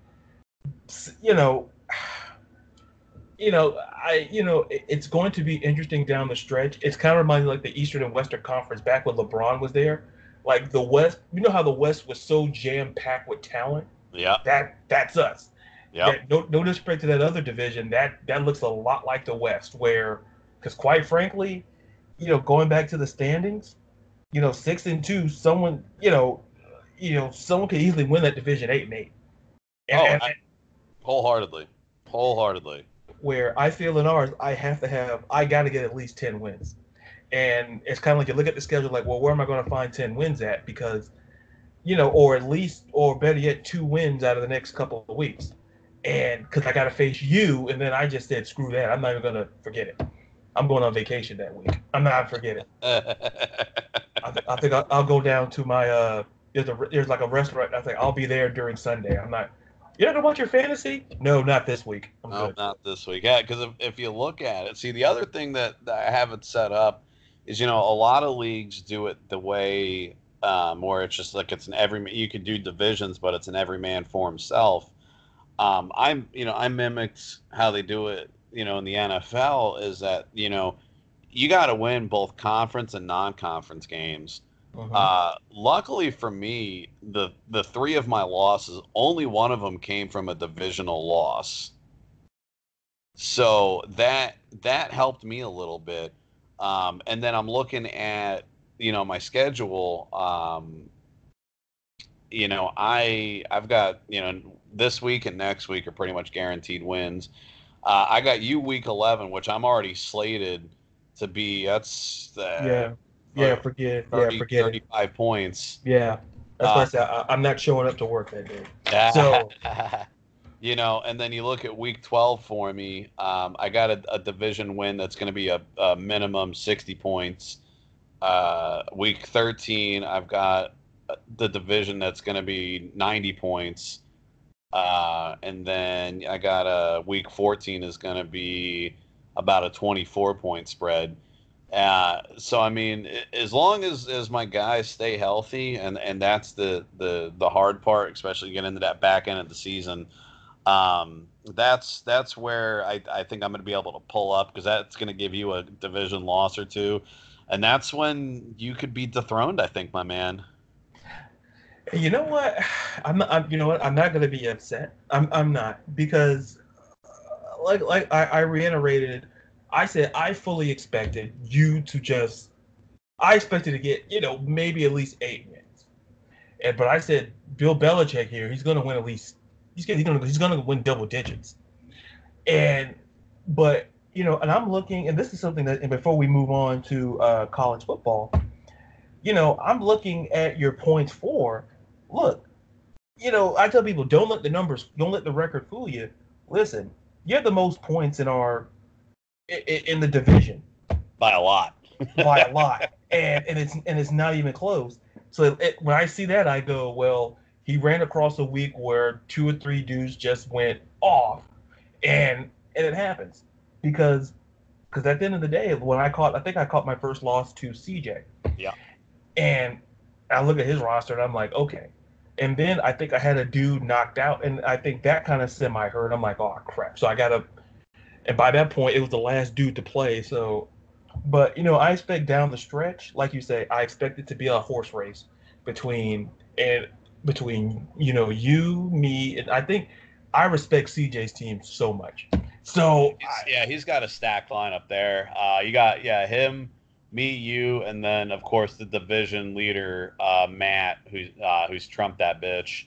You know you know i you know it's going to be interesting down the stretch. It's kind of reminding like the eastern and western conference back when lebron was there. Like the west you know how the west was so jam packed with talent? Yeah. That that's us yeah. No, no disrespect to that other division. That that looks a lot like the West, where, because quite frankly, you know, going back to the standings, you know, six and two, someone, you know, you know, someone could easily win that division eight and eight. And, oh, and, I, wholeheartedly, wholeheartedly. Where I feel in ours, I have to have, I got to get at least ten wins, and it's kind of like you look at the schedule, like, well, where am I going to find ten wins at? Because, you know, or at least, or better yet, two wins out of the next couple of weeks and because I got to face you, and then I just said, screw that. I'm not even gonna forget it. I'm going on vacation that week. I'm not forget it. I, th- I, think I'll, I'll, go down to my uh. There's a there's like a restaurant. I think I'll be there during Sunday. I'm not. You're not gonna watch your fantasy? No, not this week. I'm no, good. not this week. Yeah, because if, if you look at it, see the other thing that, that I haven't set up is you know a lot of leagues do it the way um, where it's just like it's an every you could do divisions, but it's an every man for himself um, I'm you know I mimicked how they do it you know in the NFL is that you know you got to win both conference and non-conference games. Uh-huh. Uh, luckily for me, the the three of my losses, only one of them came from a divisional loss. So that that helped me a little bit. Um, and then I'm looking at you know my schedule. Um, you know I I've got you know this week and next week are pretty much guaranteed wins. Uh, I got you week 11, which I'm already slated to be. That's uh, yeah, yeah. Forget 30, yeah, forget 35 it. points. Yeah, that's uh, why I said I, am not showing up to work that day. So. you know, and then you look at week 12 for me. Um, I got a, a, division win that's going to be a, a, minimum 60 points. Uh, week 13, I've got uh, the division that's going to be 90 points. Uh, and then I got a week 14 is going to be about a 24 point spread. Uh, so I mean, as long as, as my guys stay healthy, and, and that's the, the the hard part, especially getting into that back end of the season. Um, that's that's where I, I think I'm going to be able to pull up because that's going to give you a division loss or two, and that's when you could be dethroned. I think, my man. You know what? I'm. I'm, you know what? I'm not to be upset. I'm. I'm not because, uh, like, like I, I reiterated, I said I fully expected you to just. I expected to get you know maybe at least eight wins, and but I said Bill Belichick here. He's to win at least he's gonna, he's gonna he's gonna win double digits. And but you know, and I'm looking, and this is something that, and before we move on to uh, college football, you know, I'm looking at your points for. Look, you know, I tell people don't let the numbers, don't let the record fool you. Listen, you have the most points in our in, in the division by a lot, by a lot, and and it's and it's not even close. So it, when I see that, I go, well, he ran across a week where two or three dudes just went off, and and it happens because because at the end of the day, when I caught, I think I caught my first loss to CJ. Yeah. And I look at his roster and I'm like, okay. And then I think I had a dude knocked out, and I think that kind of semi hurt. I'm like, oh crap. So I gotta. And by that point, it was the last dude to play. So, but you know, I expect down the stretch, like you say, I expect it to be a horse race between and between you know you, me, and I think I respect CJ's team so much. So yeah, he's got a stacked lineup there. Uh, you got yeah him, me, you, and then of course the division leader uh, Matt, who's uh, who's trumped that bitch,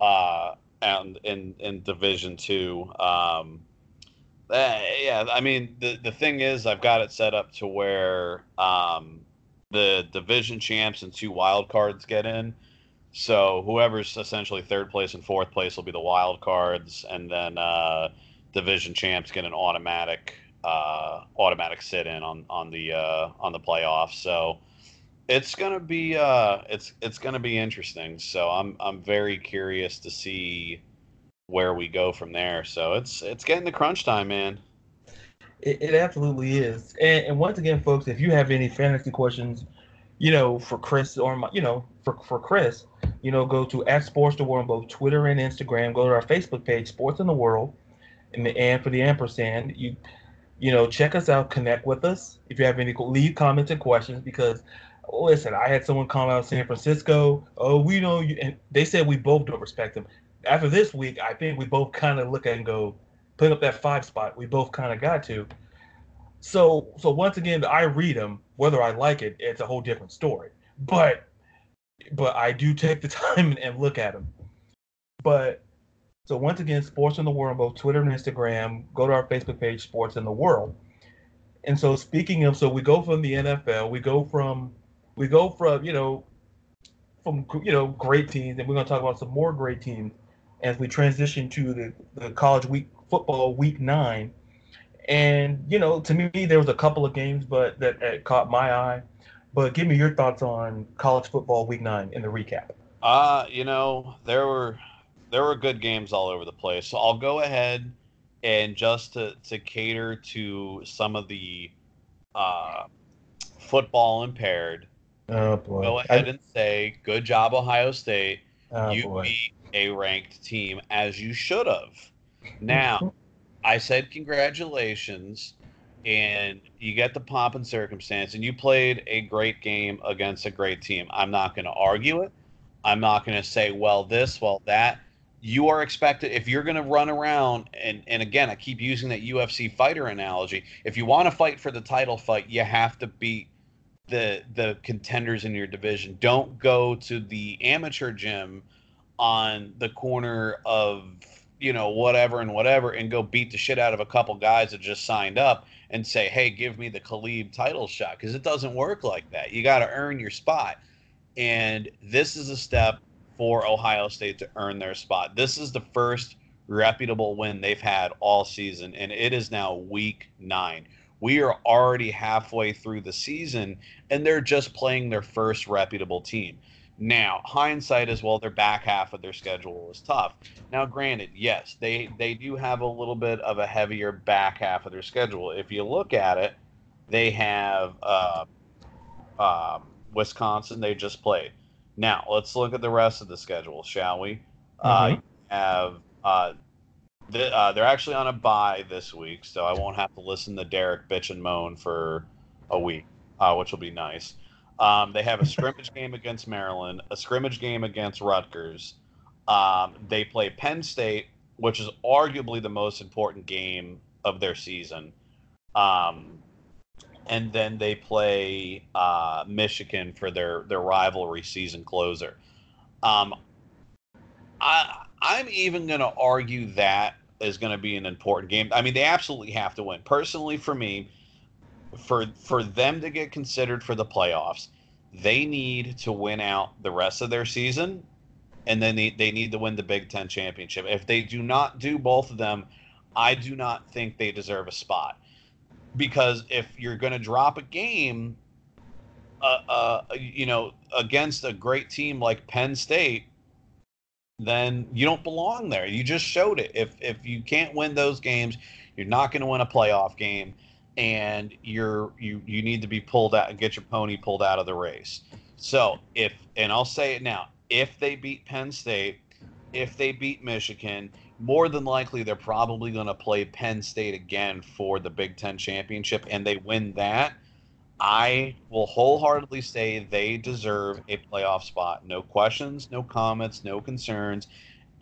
uh, and in in Division Two. Um, uh, yeah, I mean the the thing is, I've got it set up to where um, the division champs and two wild cards get in. So whoever's essentially third place and fourth place will be the wild cards, and then uh, division champs get an automatic uh, automatic sit in on on the uh, on the playoffs. So it's gonna be uh, it's it's gonna be interesting. So I'm I'm very curious to see where we go from there. So it's it's getting the crunch time, man. It, it absolutely is. And, and once again, folks, if you have any fantasy questions, you know, for Chris or my, you know, for for Chris, you know, go to at Sports the World on both Twitter and Instagram. Go to our Facebook page, Sports in the World, and the and for the ampersand. You, you know, check us out, connect with us. If you have any, leave comments and questions because, listen, I had someone come out San Francisco. Oh, we know you, and they said we both don't respect them. After this week, I think we both kind of look at and go, put up that five spot. We both kind of got to. So, so once again, I read them. Whether I like it, it's a whole different story. But but I do take the time and look at them. But so once again, Sports in the World, both Twitter and Instagram. Go to our Facebook page, Sports in the World. And so speaking of, so we go from the NFL, we go from, we go from you know, from you know great teams, and we're going to talk about some more great teams as we transition to the, the college week football week nine. And you know, to me, there was a couple of games, but that, that caught my eye. But give me your thoughts on college football week nine in the recap. Uh, you know, there were there were good games all over the place. So I'll go ahead and just to, to cater to some of the uh, football impaired, oh, boy. go ahead I... and say, good job, Ohio State. Oh, you boy. beat a ranked team as you should have. Now, I said congratulations and you get the pomp and circumstance, and you played a great game against a great team. I'm not going to argue it. I'm not going to say, well, this, well, that. You are expected, if you're going to run around, and, and again, I keep using that UFC fighter analogy. If you want to fight for the title fight, you have to beat the the contenders in your division. Don't go to the amateur gym on the corner of you know whatever and whatever and go beat the shit out of a couple guys that just signed up and say, hey, give me the Khabib title shot because it doesn't work like that. You got to earn your spot. And this is a step for Ohio State to earn their spot. This is the first reputable win they've had all season, and it is now week nine. We are already halfway through the season, and they're just playing their first reputable team. Now, hindsight is well, their back half of their schedule was tough. Now, granted, yes, they they do have a little bit of a heavier back half of their schedule. If you look at it, they have uh, uh, Wisconsin. They just played. Now, let's look at the rest of the schedule, shall we? Uh, mm-hmm. Uh, have uh, The, uh, they're actually on a bye this week, so I won't have to listen to Derek bitch and moan for a week, uh, which will be nice. Um, they have a scrimmage game against Maryland, a scrimmage game against Rutgers. Um, they play Penn State, which is arguably the most important game of their season. Um, and then they play uh, Michigan for their their rivalry season closer. Um, I I'm even going to argue that is going to be an important game. I mean, they absolutely have to win. Personally, for me, for for them to get considered for the playoffs, they need to win out the rest of their season, and then they, they need to win the Big Ten championship. If they do not do both of them, I do not think they deserve a spot. Because if you're going to drop a game, uh, uh, you know, against a great team like Penn State, then you don't belong there. You just showed it. If if you can't win those games, you're not going to win a playoff game, and you're you you need to be pulled out and get your pony pulled out of the race. So if and I'll say it now, if they beat Penn State, if they beat Michigan, more than likely they're probably going to play Penn State again for the Big Ten championship, and they win that. I will wholeheartedly say they deserve a playoff spot. No questions, no comments, no concerns,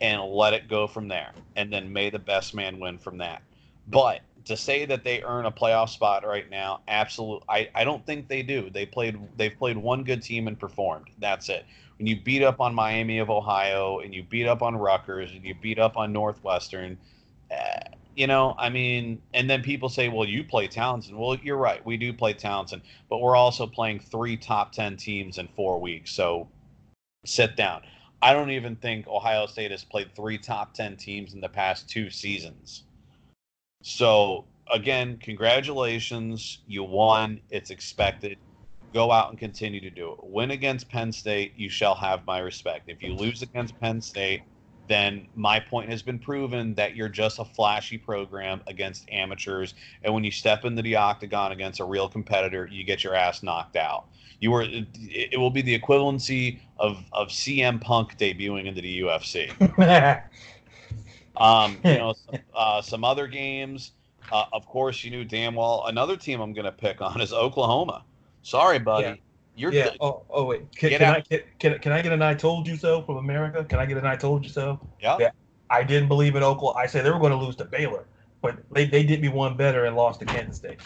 and let it go from there. And then may the best man win from that. But to say that they earn a playoff spot right now, absolutely, I, I don't think they do. They played they've played one good team and performed. That's it. When you beat up on Miami of Ohio and you beat up on Rutgers and you beat up on Northwestern, uh, you know, I mean, and then people say, well, you play Towson. Well, you're right. We do play Towson, but we're also playing three top 10 teams in four weeks. So sit down. I don't even think Ohio State has played three top 10 teams in the past two seasons. So, again, congratulations. You won. It's expected. Go out and continue to do it. Win against Penn State, you shall have my respect. If you lose against Penn State, then my point has been proven that you're just a flashy program against amateurs. And when you step into the octagon against a real competitor, you get your ass knocked out. You were it, it will be the equivalency of of CM Punk debuting into the UFC. um, you know, some, uh, some other games. Uh, of course, you knew damn well another team I'm going to pick on is Oklahoma. Sorry, buddy. Yeah. You're yeah. oh, oh wait. Can, can I can, can, can I get an "I told you so" from America? Can I get an "I told you so"? Yeah. yeah. I didn't believe in Oklahoma. I said they were going to lose to Baylor, but they, they did me one better and lost to Kansas State.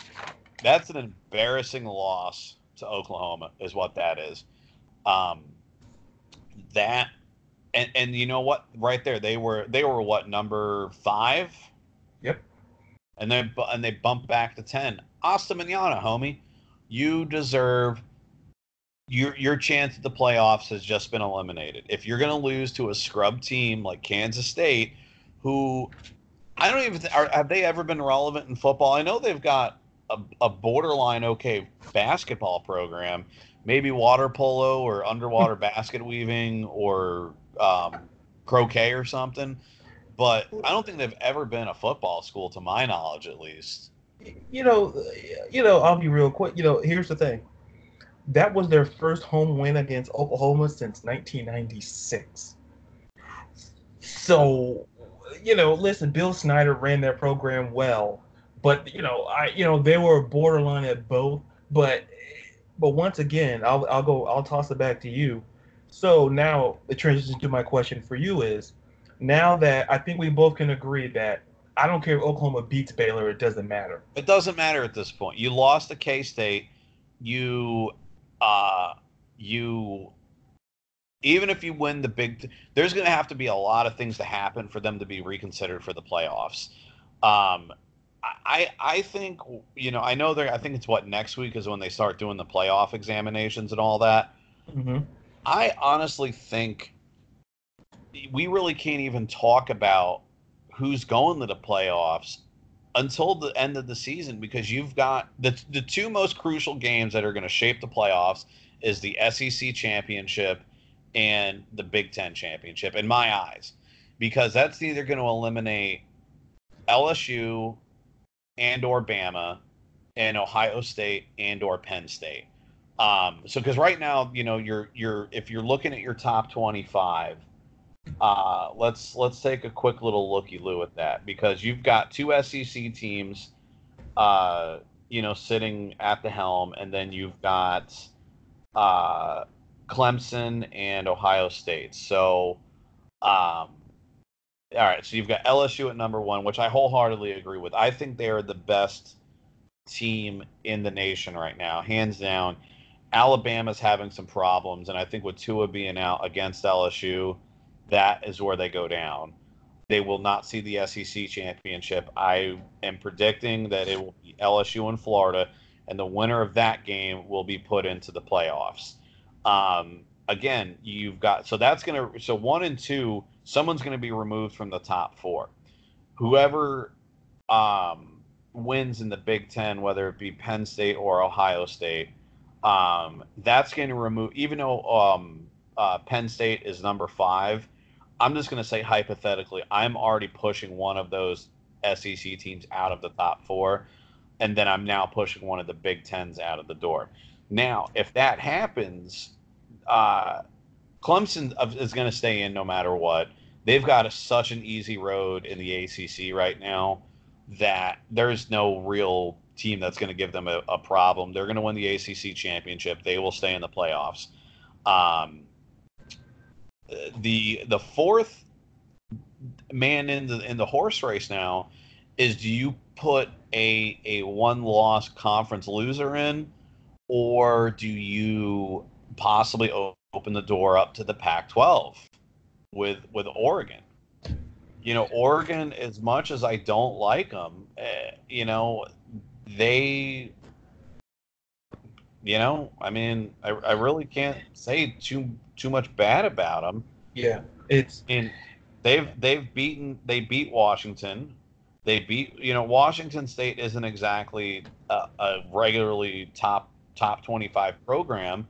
That's an embarrassing loss to Oklahoma, is what that is. Um, that and and you know what? Right there, they were they were what number five? Yep. And then and they bumped back to ten. Asta Manana, homie, you deserve your your chance at the playoffs has just been eliminated. If you're going to lose to a scrub team like Kansas State, who I don't even th- are, have they ever been relevant in football. I know they've got a, a borderline okay basketball program, maybe water polo or underwater basket weaving or um, croquet or something, but I don't think they've ever been a football school, to my knowledge, at least. You know, you know, I'll be real quick. You know, here's the thing that was their first home win against Oklahoma since 1996. So, you know, listen, Bill Snyder ran their program well, but you know, I you know they were borderline at both. But but once again, I'll I'll go I'll toss it back to you. So now the transition to my question for you is, now that I think we both can agree that I don't care if Oklahoma beats Baylor, it doesn't matter. It doesn't matter at this point. You lost to K State. You uh, you even if you win the big, there's going to have to be a lot of things to happen for them to be reconsidered for the playoffs. Um, I I think you know I know they I think it's what next week is when they start doing the playoff examinations and all that. Mm-hmm. I honestly think we really can't even talk about who's going to the playoffs until the end of the season because you've got the the two most crucial games that are going to shape the playoffs is the SEC championship and the Big 10 championship in my eyes because that's either going to eliminate LSU and or Bama and Ohio State and or Penn State. Um, so because right now, you know, you're you're if you're looking at your top 25, Uh, let's let's take a quick little looky loo at that because you've got two SEC teams, uh, you know, sitting at the helm, and then you've got uh, Clemson and Ohio State. So, um, all right, so you've got LSU at number one, which I wholeheartedly agree with. I think they are the best team in the nation right now, hands down. Alabama's having some problems, and I think with Tua being out against LSU, that is where they go down. They will not see the SEC championship. I am predicting that it will be LSU and Florida, and the winner of that game will be put into the playoffs. Um, again, you've got so that's gonna so one and two, someone's gonna be removed from the top four. Whoever um, wins in the Big Ten, whether it be Penn State or Ohio State, um, that's going to remove. Even though um, uh, Penn State is number five, I'm just going to say hypothetically, I'm already pushing one of those SEC teams out of the top four, and then I'm now pushing one of the Big Tens out of the door. Now, if that happens, uh, Clemson is going to stay in no matter what. They've got a, such an easy road in the ACC right now that there's no real team that's going to give them a, a problem. They're going to win the ACC championship. They will stay in the playoffs. Um, the the fourth man in the in the horse race now is do you put a a one loss conference loser in, or do you possibly open the door up to the Pac-12 with with Oregon? You know, Oregon, as much as I don't like them, eh, you know, they you know i mean I, I really can't say too too much bad about them yeah. It's and they've they've beaten they beat washington. They beat you know washington state isn't exactly a, a regularly top top 25 program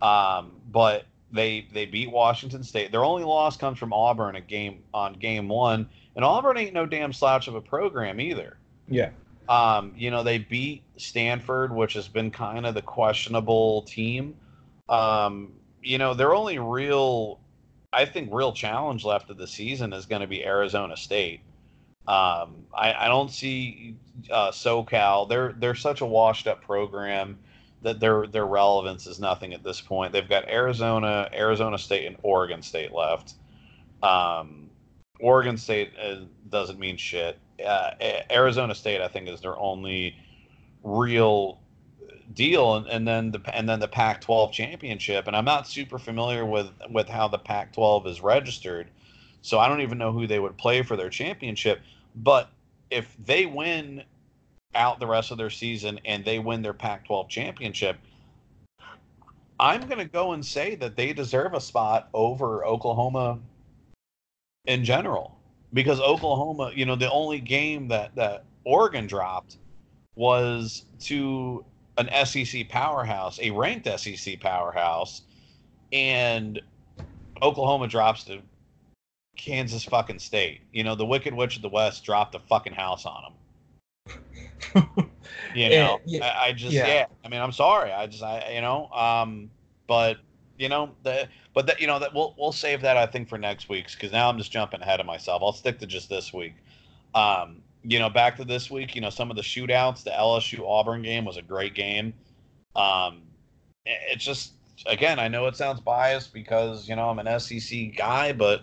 um, but they they beat washington state. Their only loss comes from auburn a game on game one and auburn ain't no damn slouch of a program either. Yeah. Um, you know, they beat Stanford, which has been kind of the questionable team. Um, you know, their only real, I think, real challenge left of the season is going to be Arizona State. Um, I, I, don't see uh, SoCal. They're they're such a washed up program that their their relevance is nothing at this point. They've got Arizona, Arizona State, and Oregon State left. Um, Oregon State uh, doesn't mean shit uh, Arizona State, I think, is their only real deal, and, and then the and then the Pac-12 championship. And I'm not super familiar with with how the Pac-12 is registered, so I don't even know who they would play for their championship. But if they win out the rest of their season and they win their Pac-12 championship, I'm going to go and say that they deserve a spot over Oklahoma in general because Oklahoma, you know, the only game that that Oregon dropped was to an SEC powerhouse, a ranked SEC powerhouse, and Oklahoma drops to Kansas fucking State. You know, the Wicked Witch of the West dropped a fucking house on them. you know, yeah, I, I, just yeah. yeah. I mean, I'm sorry. I just I you know, um, but you know the but that you know that we'll we'll save that I think for next week's because now I'm just jumping ahead of myself. I'll stick to just this week. Um, you know, back to this week. You know, some of the shootouts. The LSU Auburn game was a great game. Um, it's just again, I know it sounds biased because you know I'm an SEC guy, but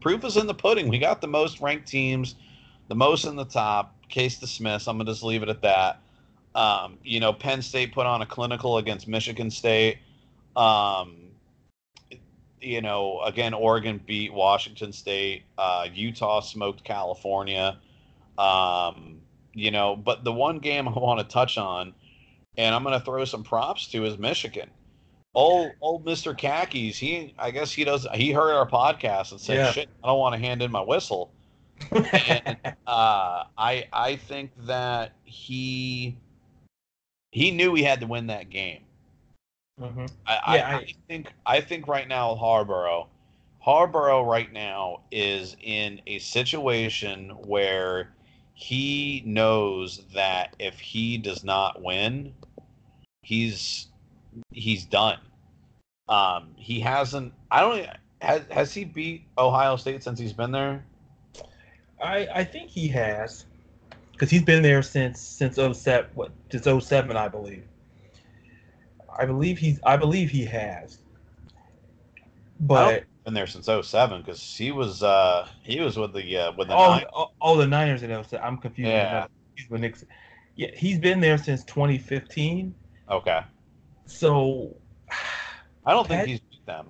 proof is in the pudding. We got the most ranked teams, the most in the top. Case dismissed. I'm gonna just leave it at that. Um, you know, Penn State put on a clinical against Michigan State. Um, you know, again, Oregon beat Washington State. Uh, Utah smoked California. Um, you know, but the one game I want to touch on, and I'm going to throw some props to, is Michigan. Old old Mr. Khakis, he I guess he does. He heard our podcast and said, yeah. "Shit, I don't want to hand in my whistle." and uh, I I think that he he knew he had to win that game. Mm-hmm. I, yeah, I, I, think I think right now Harbaugh, Harbaugh right now is in a situation where he knows that if he does not win, he's he's done. Um, he hasn't. I don't. has has he beat Ohio State since he's been there? I I think he has, because he's been there since since 07, what since 07, I believe. I believe he's I believe he has. But been there since 07 because he was uh he was with the uh with the oh, Niners. oh, oh the Niners in 07. I'm confused. Yeah. He's with Nixon. Yeah, he's been there since 2015. Okay. So I don't think he's beat them.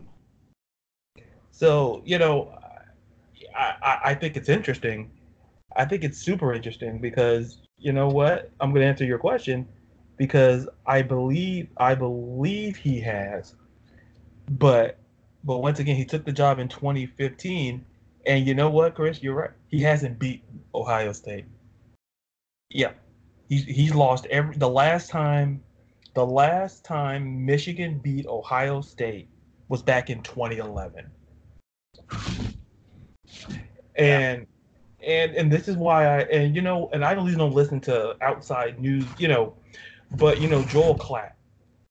So you know, I, I I think it's interesting. I think it's super interesting because you know what? I'm going to answer your question because I believe I believe he has, but but once again, he took the job in 2015, and you know what, Chris? You're right. He hasn't beat Ohio State. Yeah, he's he's lost every the last time. The last time Michigan beat Ohio State was back in 2011 and and and this is why I and you know and I really don't even listen to outside news, you know, but you know Joel Klatt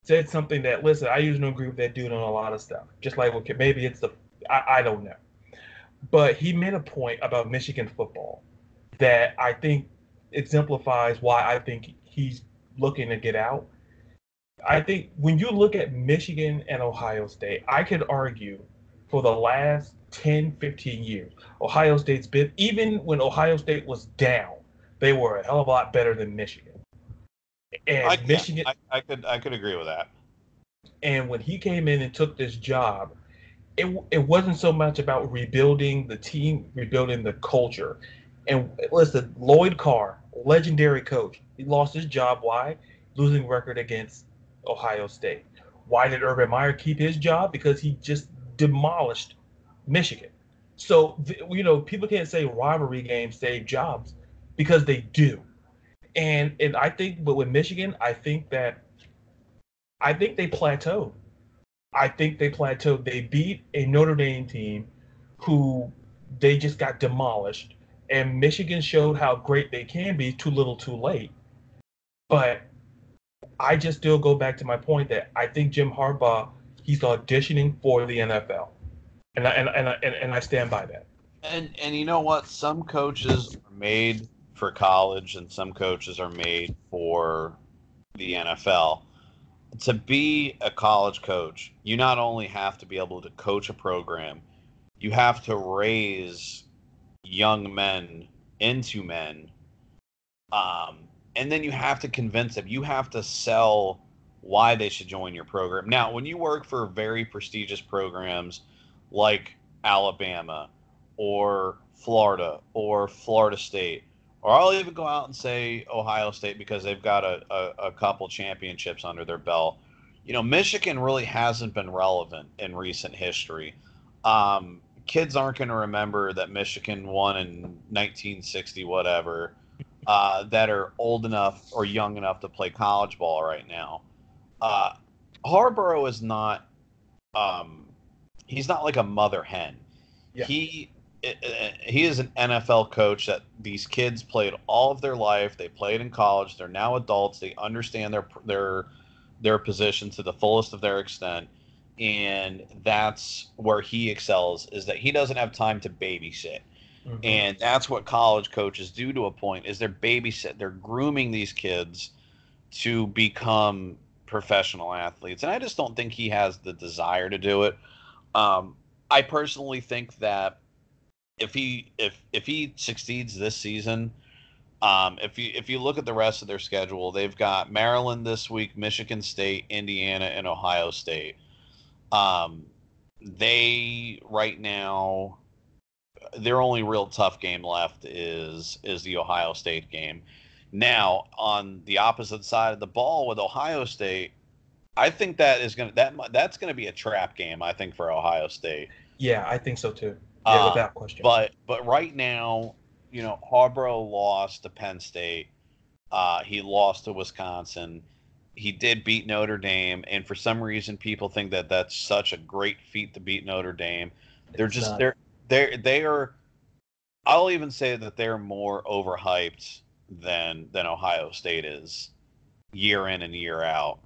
said something that listen I usually agree with that dude on a lot of stuff. Just like okay, maybe it's the I, I don't know, but he made a point about Michigan football that I think exemplifies why I think he's looking to get out. I think when you look at Michigan and Ohio State, I could argue for the last 10, 15 years, Ohio State's been, even when Ohio State was down, they were a hell of a lot better than Michigan. And I, Michigan, I, I could I could agree with that. and when he came in and took this job, it it wasn't so much about rebuilding the team, rebuilding the culture. And listen, Lloyd Carr, legendary coach, he lost his job. Why? Losing record against Ohio State. Why did Urban Meyer keep his job? Because he just demolished Michigan. So you know, people can't say rivalry games save jobs because they do. And and I think, but with Michigan, I think that I think they plateaued. I think they plateaued. They beat a Notre Dame team who they just got demolished. And Michigan showed how great they can be too little too late. But I just still go back to my point that I think Jim Harbaugh, he's auditioning for the NFL. And I, and, and, and, and I stand by that. And and you know what? Some coaches are made for college, and some coaches are made for the NFL. To be a college coach, you not only have to be able to coach a program, you have to raise young men into men, um, and then you have to convince them. You have to sell why they should join your program. Now, when you work for very prestigious programs like Alabama or Florida or Florida State, or I'll even go out and say Ohio State because they've got a, a, a couple championships under their belt. You know, Michigan really hasn't been relevant in recent history. Um, kids aren't going to remember that Michigan won in 1960, whatever, uh, that are old enough or young enough to play college ball right now. Uh, Harbaugh is not. Um, he's not like a mother hen. Yeah. He he is an NFL coach that these kids played all of their life. They played in college. They're now adults. They understand their their their position to the fullest of their extent, and that's where he excels. Is that he doesn't have time to babysit, and that's what college coaches do to a point. Is they're babysit. They're grooming these kids to become professional athletes, and I just don't think he has the desire to do it. Um, I personally think that if he if if he succeeds this season, um, if you if you look at the rest of their schedule, they've got Maryland this week, Michigan State, Indiana, and Ohio State. Um, they right now, their only real tough game left is is the Ohio State game. Now, on the opposite side of the ball with Ohio State, I think that is gonna that that's gonna be a trap game. I think for Ohio State. Yeah, I think so too. Yeah, Uh, without question. But but right now, you know, Harbaugh lost to Penn State. Uh, he lost to Wisconsin. He did beat Notre Dame, and for some reason, people think that that's such a great feat to beat Notre Dame. They're It's just not. they're they're they are. I'll even say that they're more overhyped than than Ohio State is, year in and year out.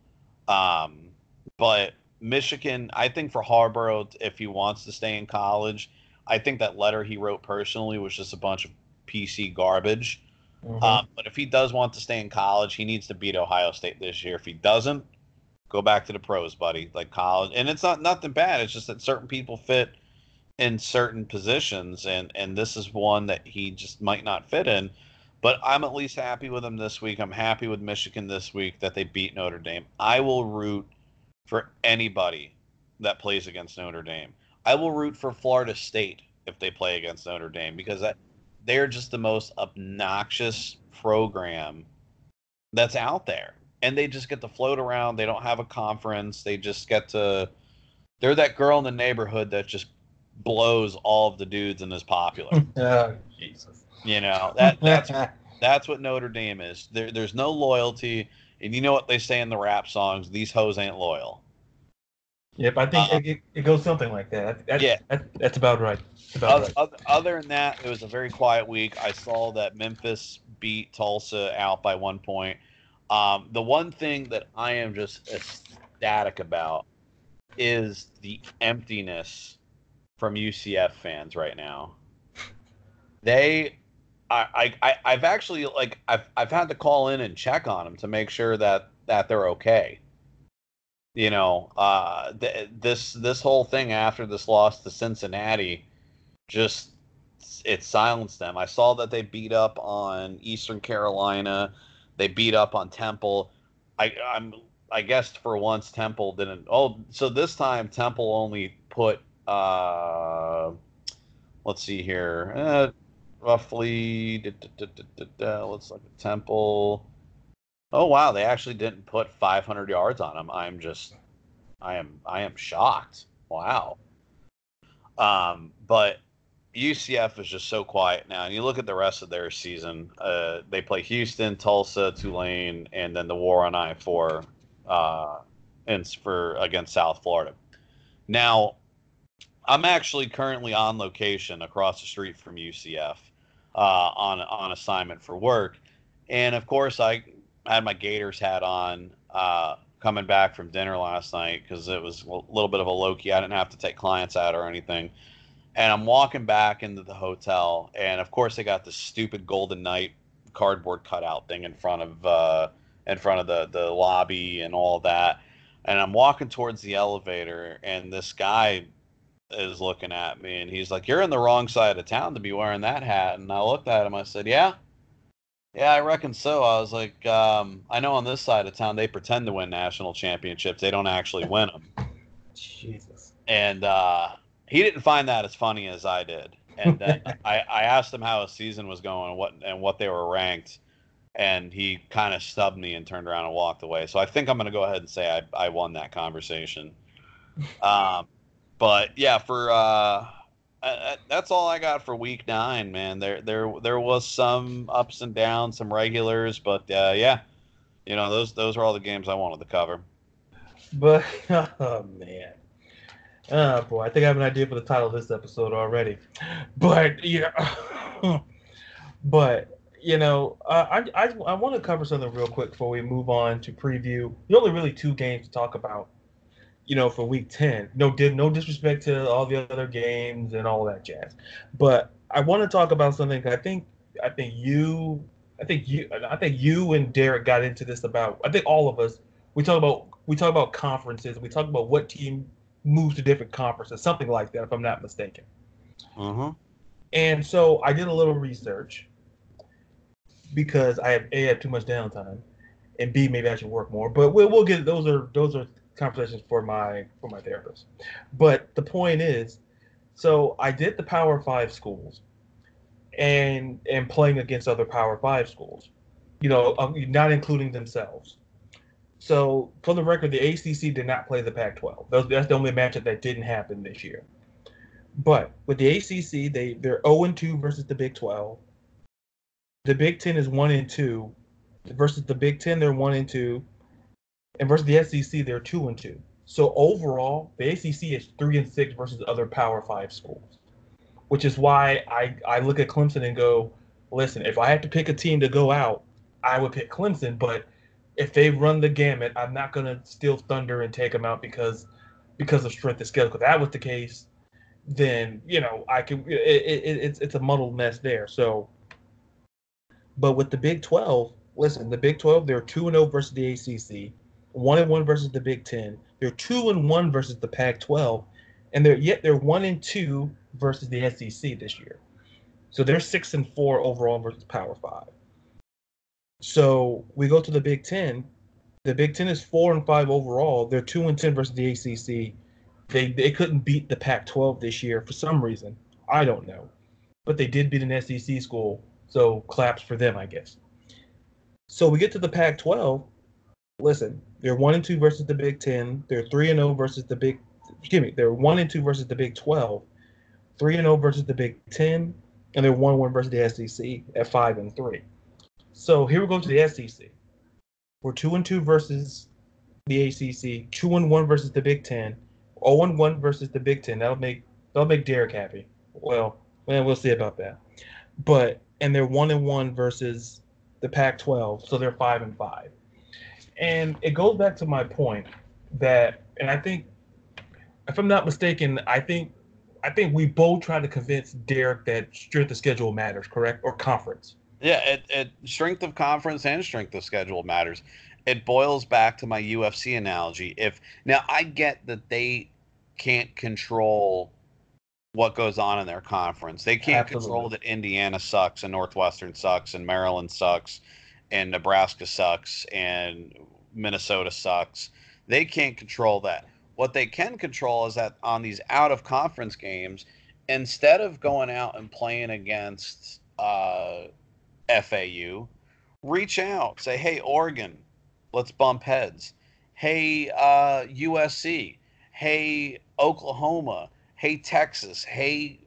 Um, but Michigan, I think for Harbaugh, if he wants to stay in college, I think that letter he wrote personally was just a bunch of PC garbage. Mm-hmm. Um, but if he does want to stay in college, he needs to beat Ohio State this year. If he doesn't, go back to the pros, buddy. Like college, and it's not nothing bad. It's just that certain people fit in certain positions, and and this is one that he just might not fit in. But I'm at least happy with him this week. I'm happy with Michigan this week that they beat Notre Dame. I will root for anybody that plays against Notre Dame. I will root for Florida State if they play against Notre Dame because that, they're just the most obnoxious program that's out there. And they just get to float around. They don't have a conference. They just get to. They're that girl in the neighborhood that just blows all of the dudes and is popular. oh, Jesus. You know that that's that's what Notre Dame is. There, there's no loyalty, and you know what they say in the rap songs: "These hoes ain't loyal." Yep, I think uh, it, it, goes something like that. That's, yeah, that's, that's about right. About other, right. Other, other than that, it was a very quiet week. I saw that Memphis beat Tulsa out by one point. Um, the one thing that I am just ecstatic about is the emptiness from UCF fans right now. They I, I I've actually like I've I've had to call in and check on them to make sure that that they're okay. You know, uh, th- this this whole thing after this loss to Cincinnati, just it silenced them. I saw that they beat up on Eastern Carolina, they beat up on Temple. I I'm I guess for once Temple didn't. Oh, so this time Temple only put uh, let's see here. Uh, roughly. Da, da, da, let's look at Temple. Oh wow, they actually didn't put 500 yards on him. I'm just, I am, I am shocked. Wow. Um, but UCF is just so quiet now. And you look at the rest of their season. Uh, they play Houston, Tulsa, Tulane, and then the War on I four, uh, and for against South Florida. Now, I'm actually currently on location across the street from UCF uh, on on assignment for work, and of course I had my Gators hat on uh, coming back from dinner last night because it was a little bit of a low key. I didn't have to take clients out or anything, and I'm walking back into the hotel, and of course they got this stupid Golden Knight cardboard cutout thing in front of uh, in front of the the lobby and all that. And I'm walking towards the elevator, and this guy is looking at me and he's like, You're in the wrong side of town to be wearing that hat. And I looked at him, I said, Yeah. Yeah, I reckon so. I was like, um, I know on this side of town they pretend to win national championships. They don't actually win them. Jesus. And uh, he didn't find that as funny as I did. And then I, I asked him how his season was going and what and what they were ranked. And he kind of stubbed me and turned around and walked away. So I think I'm going to go ahead and say I, I won that conversation. Um, but yeah, for uh, that's all I got for week nine, man. There, there, there was some ups and downs, some regulars, but uh, yeah, you know those those are all the games I wanted to cover. But oh man, oh boy, I think I have an idea for the title of this episode already. But yeah, but you know, uh, I I I want to cover something real quick before we move on to preview. The only really two games to talk about you know, for week 10. No, did no disrespect to all the other games and all that jazz. But I want to talk about something I think I think you I think you I think you and Derek got into this about I think all of us we talk about we talk about conferences, we talk about what team moves to different conferences, something like that if I'm not mistaken. Uh-huh. And so I did a little research because I have A have too much downtime and B maybe I should work more. But we'll, we'll get those are those are conversations for my for my therapist. But the point is, so I did the Power Five schools, and and playing against other Power Five schools, you know, um, not including themselves. So for the record, the ACC did not play the Pac-12. That's the only matchup that didn't happen this year. But with the ACC, they they're 0 2 versus the Big 12. The Big 10 is 1 and 2 versus the Big 10. They're 1 and 2 and versus the SEC, they're two and two. So overall, the ACC is three and six versus other Power Five schools, which is why I I look at Clemson and go, listen, if I had to pick a team to go out, I would pick Clemson. But if they run the gamut, I'm not gonna steal thunder and take them out because because of strength of schedule. If that was the case, then you know I can. It, it, it's it's a muddled mess there. So, but with the Big Twelve, listen, the Big Twelve, they're two and zero oh versus the ACC, one and one versus the Big Ten. They're two and one versus the Pac twelve, and they're yet they're one and two versus the SEC this year. So they're six and four overall versus Power Five. So we go to the Big Ten. The Big Ten is four and five overall. They're two and ten versus the ACC. They they couldn't beat the Pac-12 this year for some reason. I don't know, but they did beat an SEC school, so claps for them, I guess. So we get to the Pac-12. Listen, they're one and two versus the Big Ten. They're three and zero oh versus the Big. Excuse me, they're one and two versus the Big Twelve, three and zero oh versus the Big Ten, and they're one one versus the SEC at five and three. So here we go to the SEC. We're two and two versus the ACC, two and one versus the Big Ten, 0 and 1 versus the Big Ten. That'll make that'll make Derek happy. Well, well, we'll see about that. But and they're one and one versus the Pac-12, so they're five and five. And it goes back to my point that, and I think, if I'm not mistaken, I think, I think we both try to convince Derek that strength of schedule matters, correct, or conference. Yeah, it, it strength of conference and strength of schedule matters it boils back to my UFC analogy. If now I get that they can't control what goes on in their conference. They can't Absolutely. control that Indiana sucks and Northwestern sucks and Maryland sucks and Nebraska sucks and Minnesota sucks. They can't control that. What they can control is that on these out of conference games, instead of going out and playing against uh, FAU, reach out, say, "Hey, Oregon, let's bump heads. Hey, uh, USC. Hey, Oklahoma. Hey, Texas. Hey,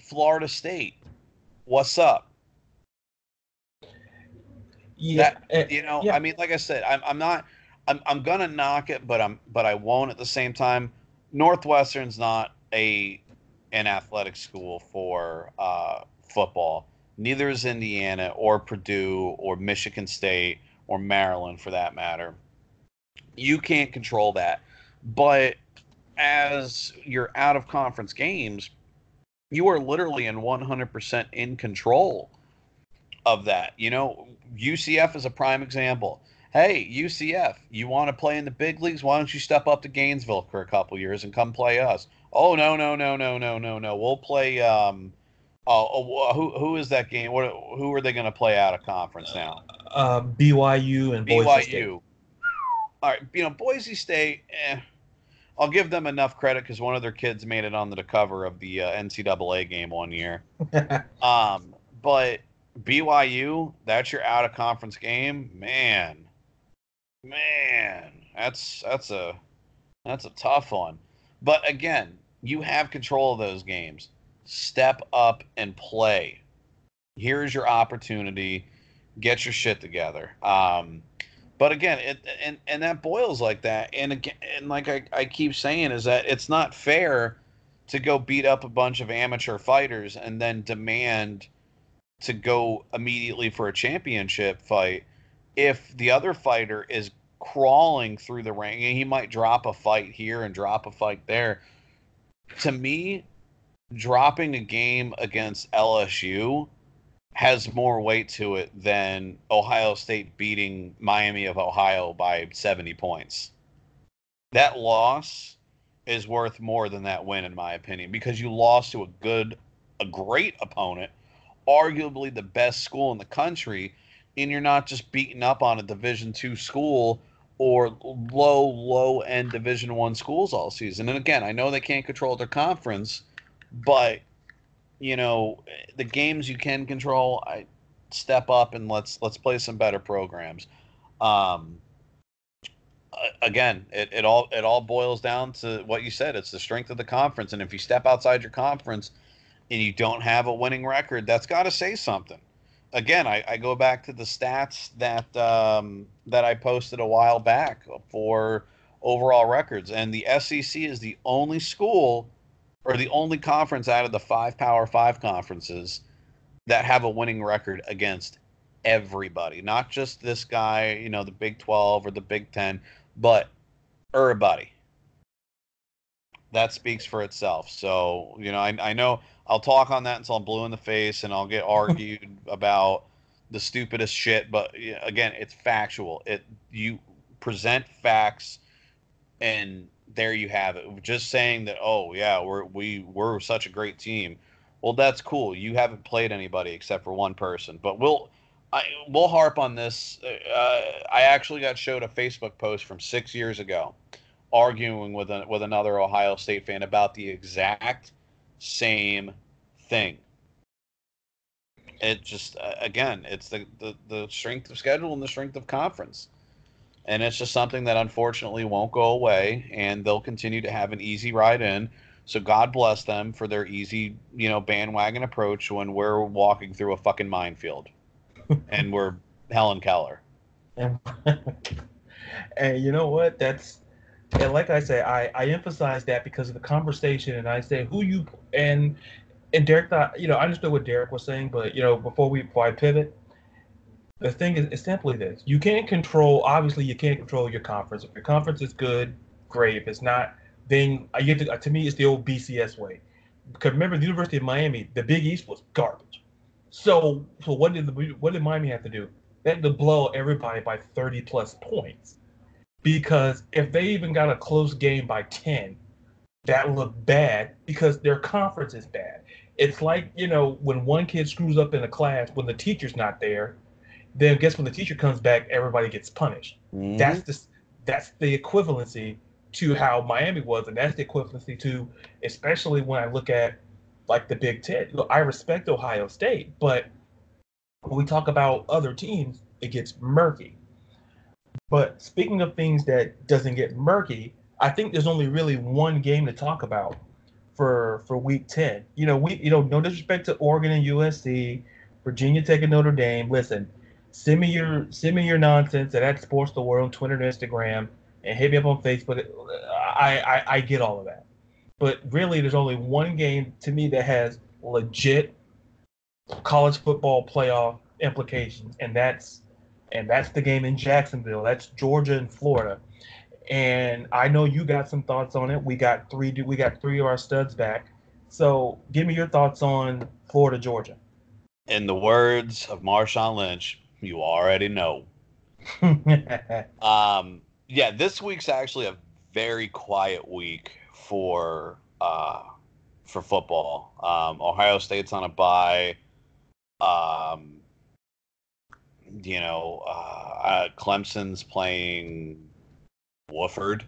Florida State. What's up? Yeah, that, you know, yeah. I mean, like I said, I'm, I'm not, I'm, I'm gonna knock it, but I'm, but I won't at the same time. Northwestern's not a, an athletic school for uh, football. Neither is Indiana or Purdue or Michigan State or Maryland for that matter. You can't control that. But as you're out of conference games, you are literally in 100% in control of that. You know, UCF is a prime example. Hey, UCF, you want to play in the big leagues? Why don't you step up to Gainesville for a couple years and come play us? Oh no, no, no, no, no, no, no. We'll play um oh, oh who who is that game? What who are they going to play out of conference now? uh, BYU and BYU. Boise State. All right, you know Boise State. Eh, I'll give them enough credit because one of their kids made it on the cover of the uh, NCAA game one year. um, but BYU, that's your out of conference game, man. Man, that's that's a that's a tough one. But again, you have control of those games. Step up and play. Here's your opportunity get your shit together. Um, but again, it and and that boils like that. And again, and like I, I keep saying is that it's not fair to go beat up a bunch of amateur fighters and then demand to go immediately for a championship fight if the other fighter is crawling through the ring and he might drop a fight here and drop a fight there. To me, dropping a game against LSU has more weight to it than Ohio State beating Miami of Ohio by 70 points. That loss is worth more than that win in my opinion because you lost to a good a great opponent, arguably the best school in the country, and you're not just beating up on a division 2 school or low low end division 1 schools all season. And again, I know they can't control their conference, but you know, the games you can control, I step up and let's let's play some better programs. Um, again, it, it all it all boils down to what you said. It's the strength of the conference, and if you step outside your conference and you don't have a winning record, that's got to say something. Again, I, I, go back to the stats that um, that I posted a while back for overall records, and the SEC is the only school or the only conference out of the five Power Five conferences that have a winning record against everybody, not just this guy, you know, the Big 12 or the Big 10, but everybody. that speaks for itself. So you know, I, I know I'll talk on that until I'm blue in the face, and I'll get argued about the stupidest shit. But again, it's factual. It you present facts, and there you have it. Just saying that, oh yeah, we're we we're such a great team. Well, that's cool. You haven't played anybody except for one person, but we'll I, we'll harp on this. Uh, I actually got showed a Facebook post from six years ago, arguing with a, with another Ohio State fan about the exact same thing. It just again, it's the, the the strength of schedule and the strength of conference, and it's just something that unfortunately won't go away, and they'll continue to have an easy ride in. So God bless them for their easy, you know, bandwagon approach when we're walking through a fucking minefield and we're Helen Keller. And you know what? That's and like I say, I I emphasize that because of the conversation, and I say who you and and Derek thought, you know, I understood what Derek was saying, but you know, before we before I pivot, the thing is, is simply this: you can't control. Obviously, you can't control your conference. If your conference is good, great. If it's not, then get to, to me, it's the old BCS way. Because remember, the University of Miami, the Big East was garbage. So, so what did the what did Miami have to do? They had to blow everybody by 30 plus points. Because if they even got a close game by 10, that looked bad because their conference is bad. It's like, you know, when one kid screws up in a class when the teacher's not there, then guess when the teacher comes back, everybody gets punished. Mm-hmm. That's the that's the equivalency to how Miami was, and that's the equivalency to, especially when I look at like the Big Ten. Look, I respect Ohio State, but when we talk about other teams, it gets murky. But speaking of things that doesn't get murky, I think there's only really one game to talk about for for Week Ten. You know, we you know no disrespect to Oregon and USC, Virginia Tech and Notre Dame. Listen, send me your send me your nonsense at, at Sports the World, on Twitter and Instagram, and hit me up on Facebook. I, I I get all of that but really there's only one game to me that has legit college football playoff implications and that's and that's the game in Jacksonville. That's Georgia and Florida. And I know you got some thoughts on it. We got three we got three of our studs back. So give me your thoughts on Florida Georgia. In the words of Marshawn Lynch you already know. Um yeah this week's actually a very quiet week for uh, for football. Um, Ohio State's on a bye. Um, you know, uh, uh, Clemson's playing Wofford.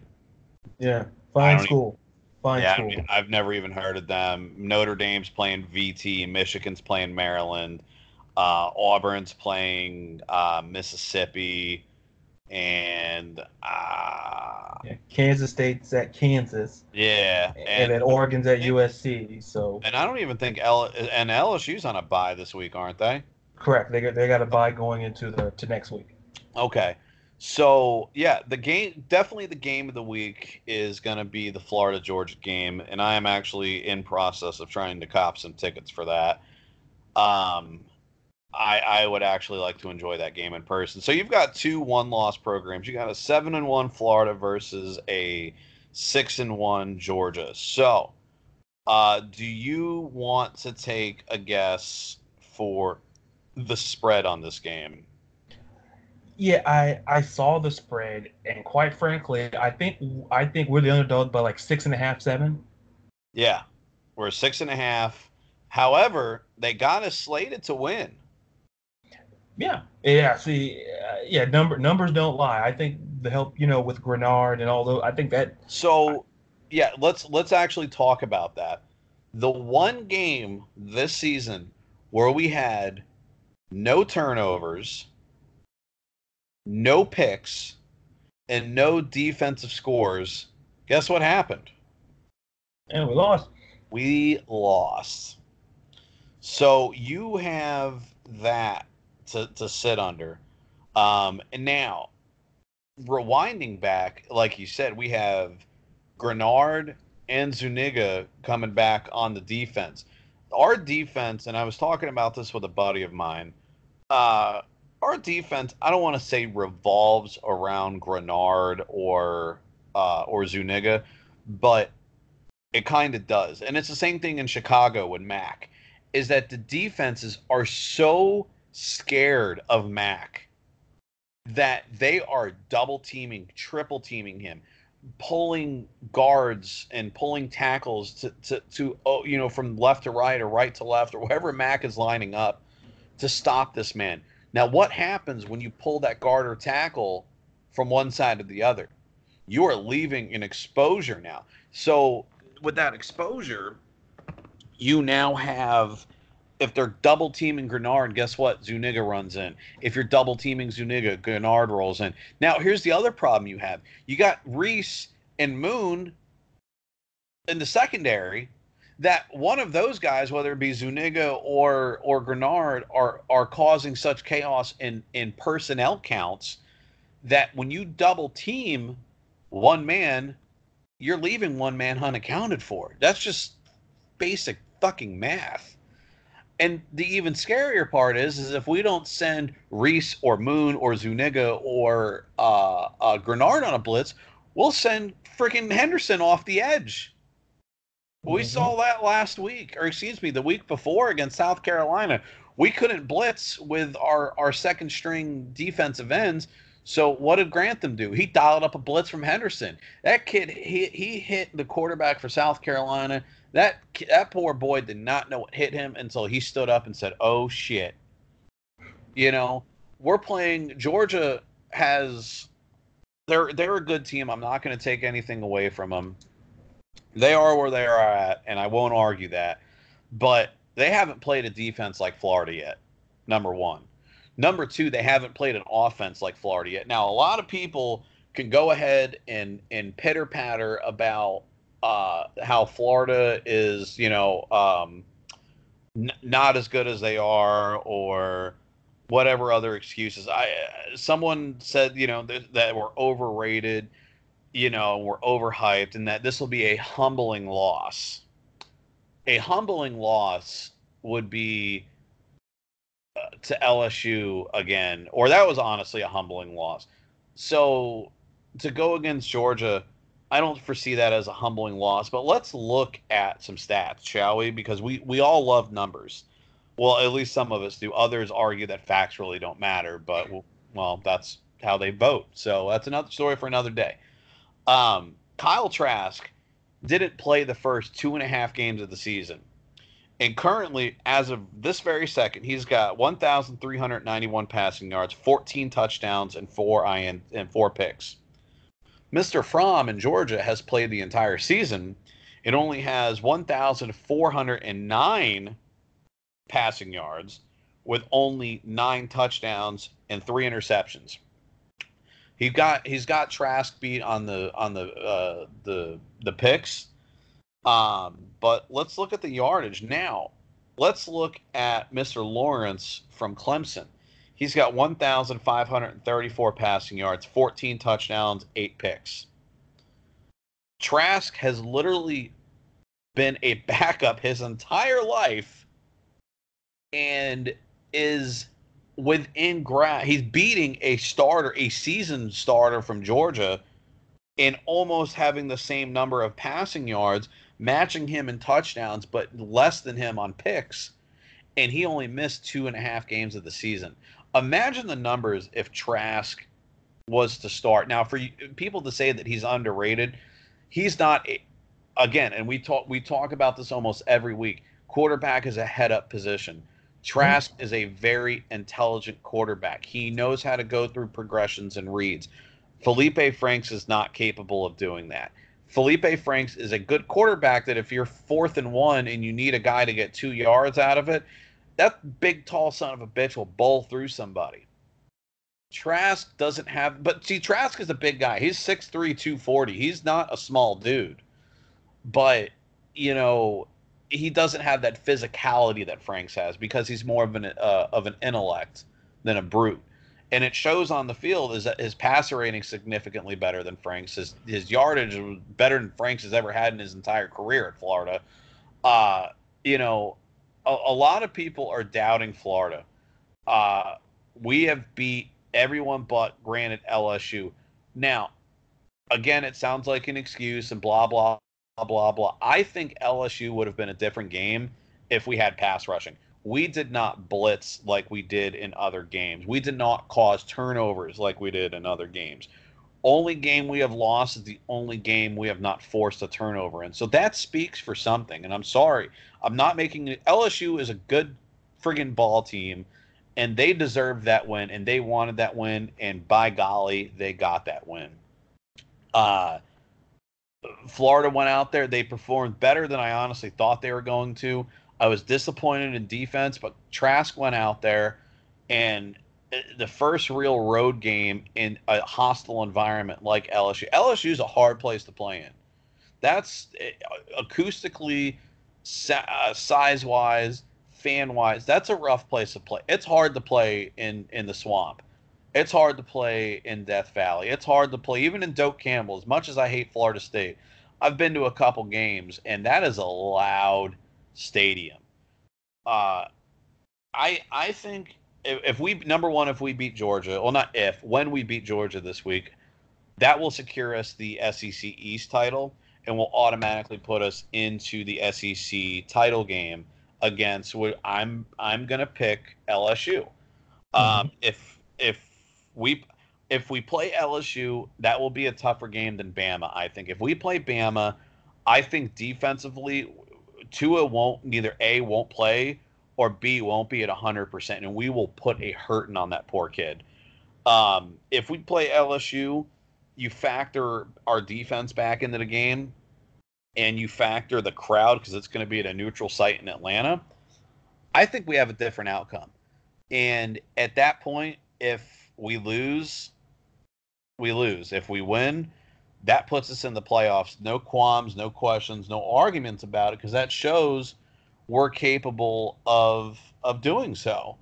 Yeah, fine school. Fine yeah, school. I mean, I've never even heard of them. Notre Dame's playing VT. Michigan's playing Maryland. Uh, Auburn's playing uh, Mississippi and uh, yeah, Kansas State's at Kansas. Yeah, and, and then Oregon's at and, USC. So and I don't even think L and LSU's on a bye this week, aren't they? Correct. They got they got a bye going into the to next week. Okay. So yeah, the game definitely the game of the week is going to be the Florida Georgia game, and I am actually in process of trying to cop some tickets for that. Um, I, I would actually like to enjoy that game in person. So you've got two one loss programs. You got a seven and one Florida versus a six and one Georgia. So uh, do you want to take a guess for the spread on this game? Yeah, I I saw the spread, and quite frankly, I think I think we're the underdog by like six and a half, seven. Yeah, we're six and a half. However, they got us slated to win. Yeah, yeah. See, uh, yeah. Number numbers don't lie. I think the help, you know, with Greenard and all those. I think that. So, yeah. Let's let's actually talk about that. The one game this season where we had no turnovers, no picks, and no defensive scores. Guess what happened? And we lost. We lost. So you have that to, to sit under. Um, and now, rewinding back, like you said, we have Greenard and Zuniga coming back on the defense. Our defense, and I was talking about this with a buddy of mine. Uh, our defense, I don't want to say revolves around Greenard or uh, or Zuniga, but It kind of does. And it's the same thing in Chicago with Mac, is that the defenses are so scared of Mac that they are double teaming, triple teaming him, pulling guards and pulling tackles to, to, to oh, you know, from left to right or right to left or wherever Mac is lining up to stop this man. Now, what happens when you pull that guard or tackle from one side to the other? You are leaving an exposure now. So, with that exposure, you now have if they're double teaming Greenard, guess what? Zuniga runs in. If you're double teaming Zuniga, Greenard rolls in. Now, here's the other problem you have. You got Reese and Moon in the secondary. That one of those guys, whether it be Zuniga or or Greenard, are are causing such chaos in in personnel counts that when you double team one man, you're leaving one man unaccounted for. That's just basic fucking math. And the even scarier part is, is if we don't send Reese or Moon or Zuniga or uh, uh, Greenard on a blitz, we'll send freaking Henderson off the edge. We mm-hmm. saw that last week, or excuse me, the week before against South Carolina. We couldn't blitz with our, our second string defensive ends. So what did Grantham do? He dialed up a blitz from Henderson. That kid, he, he hit the quarterback for South Carolina that that poor boy did not know what hit him until he stood up and said, "Oh shit." You know, we're playing Georgia has they're they're a good team. I'm not going to take anything away from them. They are where they are at, and I won't argue that. But they haven't played a defense like Florida yet. Number one. Number two, they haven't played an offense like Florida yet. Now, a lot of people can go ahead and and pitter patter about uh, how Florida is, you know, um, n- not as good as they are, or whatever other excuses. I someone said, you know, th- that we're overrated, you know, we're overhyped, and that this will be a humbling loss. A humbling loss would be uh, to LSU again, or that was honestly a humbling loss. So to go against Georgia I don't foresee that as a humbling loss, but let's look at some stats, shall we? Because we, we all love numbers. Well, at least some of us do. Others argue that facts really don't matter, but well, that's how they vote. So that's another story for another day. Um, Kyle Trask didn't play the first two and a half games of the season. And currently, as of this very second, he's got 1,391 passing yards, 14 touchdowns, and four IN and four picks. Mr. Fromm in Georgia has played the entire season. It only has 1,409 passing yards with only nine touchdowns and three interceptions. He got he's got Trask beat on the on the uh, the the picks. Um, but let's look at the yardage now. Let's look at Mr. Lawrence from Clemson. He's got 1,534 passing yards, 14 touchdowns, eight picks. Trask has literally been a backup his entire life and is within grasp. He's beating a starter, a seasoned starter from Georgia, in almost having the same number of passing yards, matching him in touchdowns, but less than him on picks. And he only missed two and a half games of the season imagine the numbers if Trask was to start. Now, for people to say that he's underrated, he's not. Again, and we talk we talk about this almost every week. Quarterback is a head up position. Trask mm-hmm. is a very intelligent quarterback. He knows how to go through progressions and reads. Felipe Franks is not capable of doing that. Felipe Franks is a good quarterback that if you're fourth and one and you need a guy to get two yards out of it, that big tall son of a bitch will bowl through somebody. Trask doesn't have, but see, Trask is a big guy. He's 6'3, 240. He's not a small dude. But, you know, he doesn't have that physicality that Franks has because he's more of an uh, of an intellect than a brute. And it shows on the field is that his passer rating significantly better than Franks. His his yardage was better than Franks has ever had in his entire career at Florida. Uh, you know, a, a lot of people are doubting Florida. Uh, we have beat everyone but granted LSU. Now, again, it sounds like an excuse and blah blah blah blah. Blah. I think LSU would have been a different game if we had pass rushing. We did not blitz like we did in other games. We did not cause turnovers like we did in other games. Only game we have lost is the only game we have not forced a turnover in. So that speaks for something. And I'm sorry, I'm not making it. LSU is a good friggin' ball team, and they deserved that win, and they wanted that win, and by golly, they got that win. Uh, Florida went out there. They performed better than I honestly thought they were going to. I was disappointed in defense, but Trask went out there and uh, the first real road game in a hostile environment like LSU. LSU is a hard place to play in. That's uh, acoustically, uh, size wise, fan wise. That's a rough place to play. It's hard to play in in the swamp. It's hard to play in Death Valley. It's hard to play even in Doak Campbell. As much as I hate Florida State, I've been to a couple games, and that is a loud stadium. Uh, I I think if, if we number one, if we beat Georgia, well, not if when we beat Georgia this week, that will secure us the SEC East title and will automatically put us into the SEC title game against what I'm I'm gonna pick LSU. Mm-hmm. Um, if if we if we play LSU, that will be a tougher game than Bama. I think if we play Bama, I think defensively Tua won't neither A won't play or B won't be at hundred percent, and we will put a hurting on that poor kid. Um, if we play LSU, you factor our defense back into the game, and you factor the crowd because it's going to be at a neutral site in Atlanta. I think we have a different outcome, and at that point, if we lose, we lose. If we win, that puts us in the playoffs. No qualms, no questions, no arguments about it because that shows we're capable of of doing so.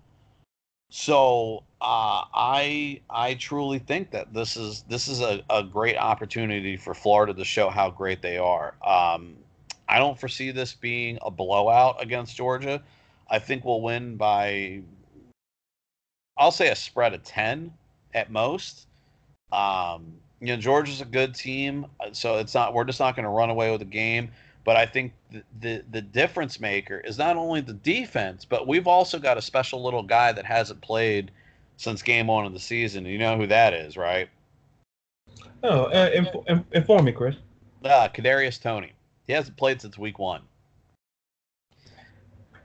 So uh, I I truly think that this is this is a, a great opportunity for Florida to show how great they are. Um, I don't foresee this being a blowout against Georgia. I think we'll win by I'll say a spread of ten at most. Um, you know, Georgia's a good team, uh, so it's not. We're just not going to run away with the game. But I think the, the, the difference maker is not only the defense, but we've also got a special little guy that hasn't played since game one of the season. You know who that is, right? Oh, uh, inf- inform me, Chris. Uh, Kadarius Toney. He hasn't played since week one.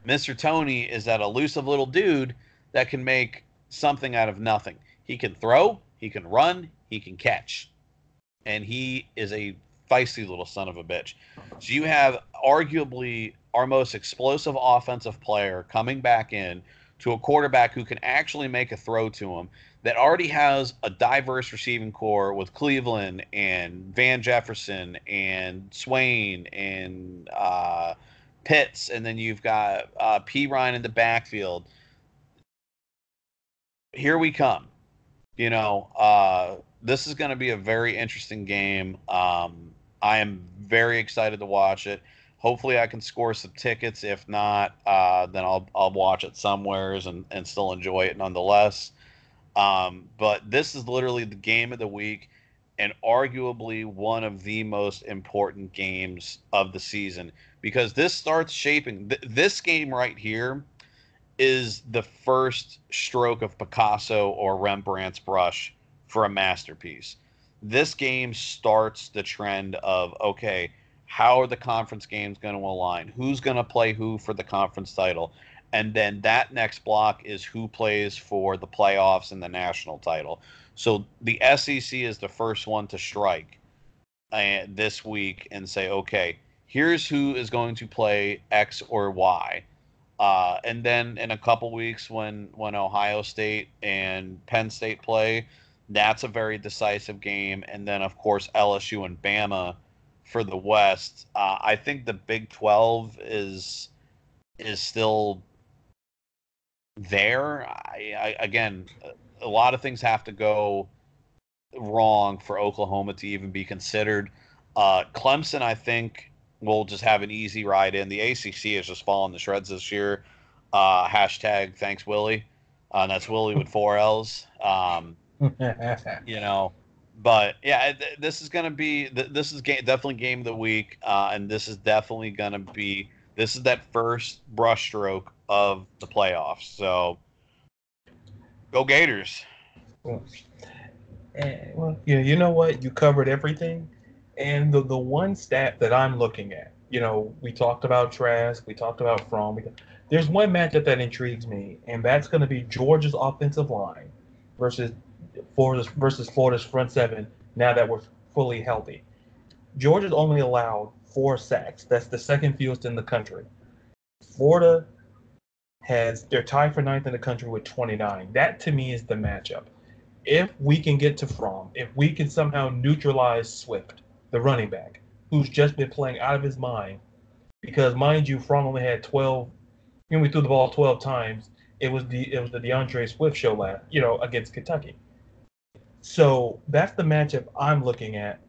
Mr. Toney is that elusive little dude that can make something out of nothing. He can throw, he can run, he can catch. And he is a feisty little son of a bitch. So you have arguably our most explosive offensive player coming back in to a quarterback who can actually make a throw to him that already has a diverse receiving corps with Cleveland and Van Jefferson and Swain and uh, Pitts, and then you've got uh, Ryan in the backfield. Here we come. You know, uh, this is going to be a very interesting game. Um, I am very excited to watch it. Hopefully, I can score some tickets. If not, uh, then I'll I'll watch it somewheres and, and still enjoy it nonetheless. Um, but this is literally the game of the week, and arguably one of the most important games of the season because this starts shaping. Th- this game right here is the first stroke of Picasso or Rembrandt's brush for a masterpiece. This game starts the trend of okay, how are the conference games going to align? Who's going to play who for the conference title? And then that next block is who plays for the playoffs and the national title. So the SEC is the first one to strike uh, this week and say, okay, here's who is going to play X or Y. Uh, and then in a couple weeks, when when Ohio State and Penn State play, that's a very decisive game. And then, of course, LSU and Bama for the West. Uh, I think the Big Twelve is is still there. I, I, again, a lot of things have to go wrong for Oklahoma to even be considered. Uh, Clemson, I think, will just have an easy ride in. The ACC has just fallen to shreds this year. Uh, hashtag thanks Willie. Uh, and that's Willie with four L's. Um, you know, but yeah, th- this is gonna be th- this is definitely game of the week, uh, and this is definitely gonna be this is that first brushstroke of the playoffs. So go Gators. Well, and, well, yeah, you know what? You covered everything. And the, the one stat that I'm looking at, you know, we talked about Trask, we talked about Fromm. There's one matchup that intrigues me, and that's going to be Georgia's offensive line versus Florida's versus Florida's front seven. Now that we're fully healthy, Georgia's only allowed four sacks. That's the second fewest in the country. Florida has they're tied for ninth in the country with 29. That to me is the matchup. If we can get to Fromm, if we can somehow neutralize Swift, the running back, who's just been playing out of his mind, because mind you, Fromm only had 12. You know, we threw the ball 12 times. It was the it was the DeAndre Swift show last, you know, against Kentucky. So that's the matchup I'm looking at.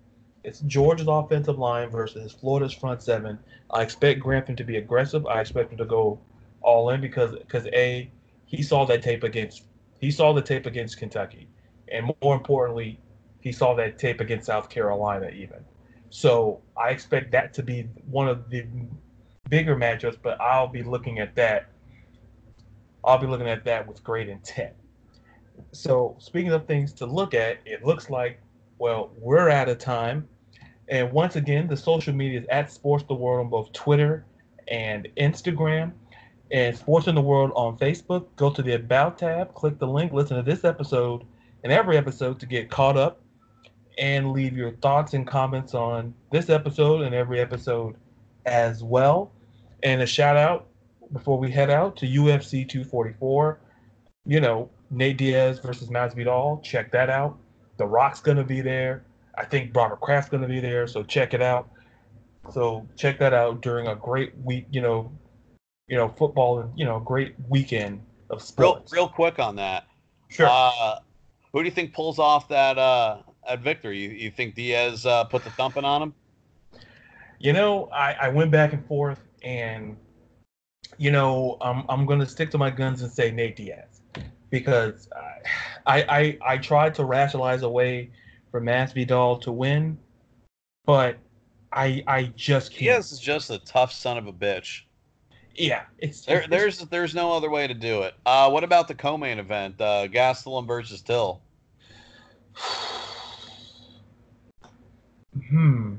It's Georgia's offensive line versus Florida's front seven. I expect Grantham to be aggressive. I expect him to go all in because because a he saw that tape against he saw the tape against Kentucky, and more importantly, he saw that tape against South Carolina even. So I expect that to be one of the bigger matchups, but I'll be looking at that. I'll be looking at that with great intent. So speaking of things to look at, it looks like well we're out of time. And once again, the social media is at Sports the World on both Twitter and Instagram and Sports in the World on Facebook. Go to the About tab, click the link, listen to this episode and every episode to get caught up and leave your thoughts and comments on this episode and every episode as well. And a shout out before we head out to UFC 244. You know, Nate Diaz versus Masvidal. Check that out. The Rock's going to be there. I think Robert Kraft's going to be there. So check it out. So check that out during a great week, you know, you know, football and you know, great weekend of sports. Real, real quick on that. Sure. Uh, who do you think pulls off that uh, that victory? You, you think Diaz uh, put the thumping on him? You know, I, I went back and forth, and you know, I'm I'm going to stick to my guns and say Nate Diaz because I I I, I tried to rationalize a way for Masvidal to win, but I I just can't. Diaz is just a tough son of a bitch. Yeah, it's There, it's- there's there's no other way to do it. Uh, what about the co-main event, uh, Gastelum versus Till? Hmm.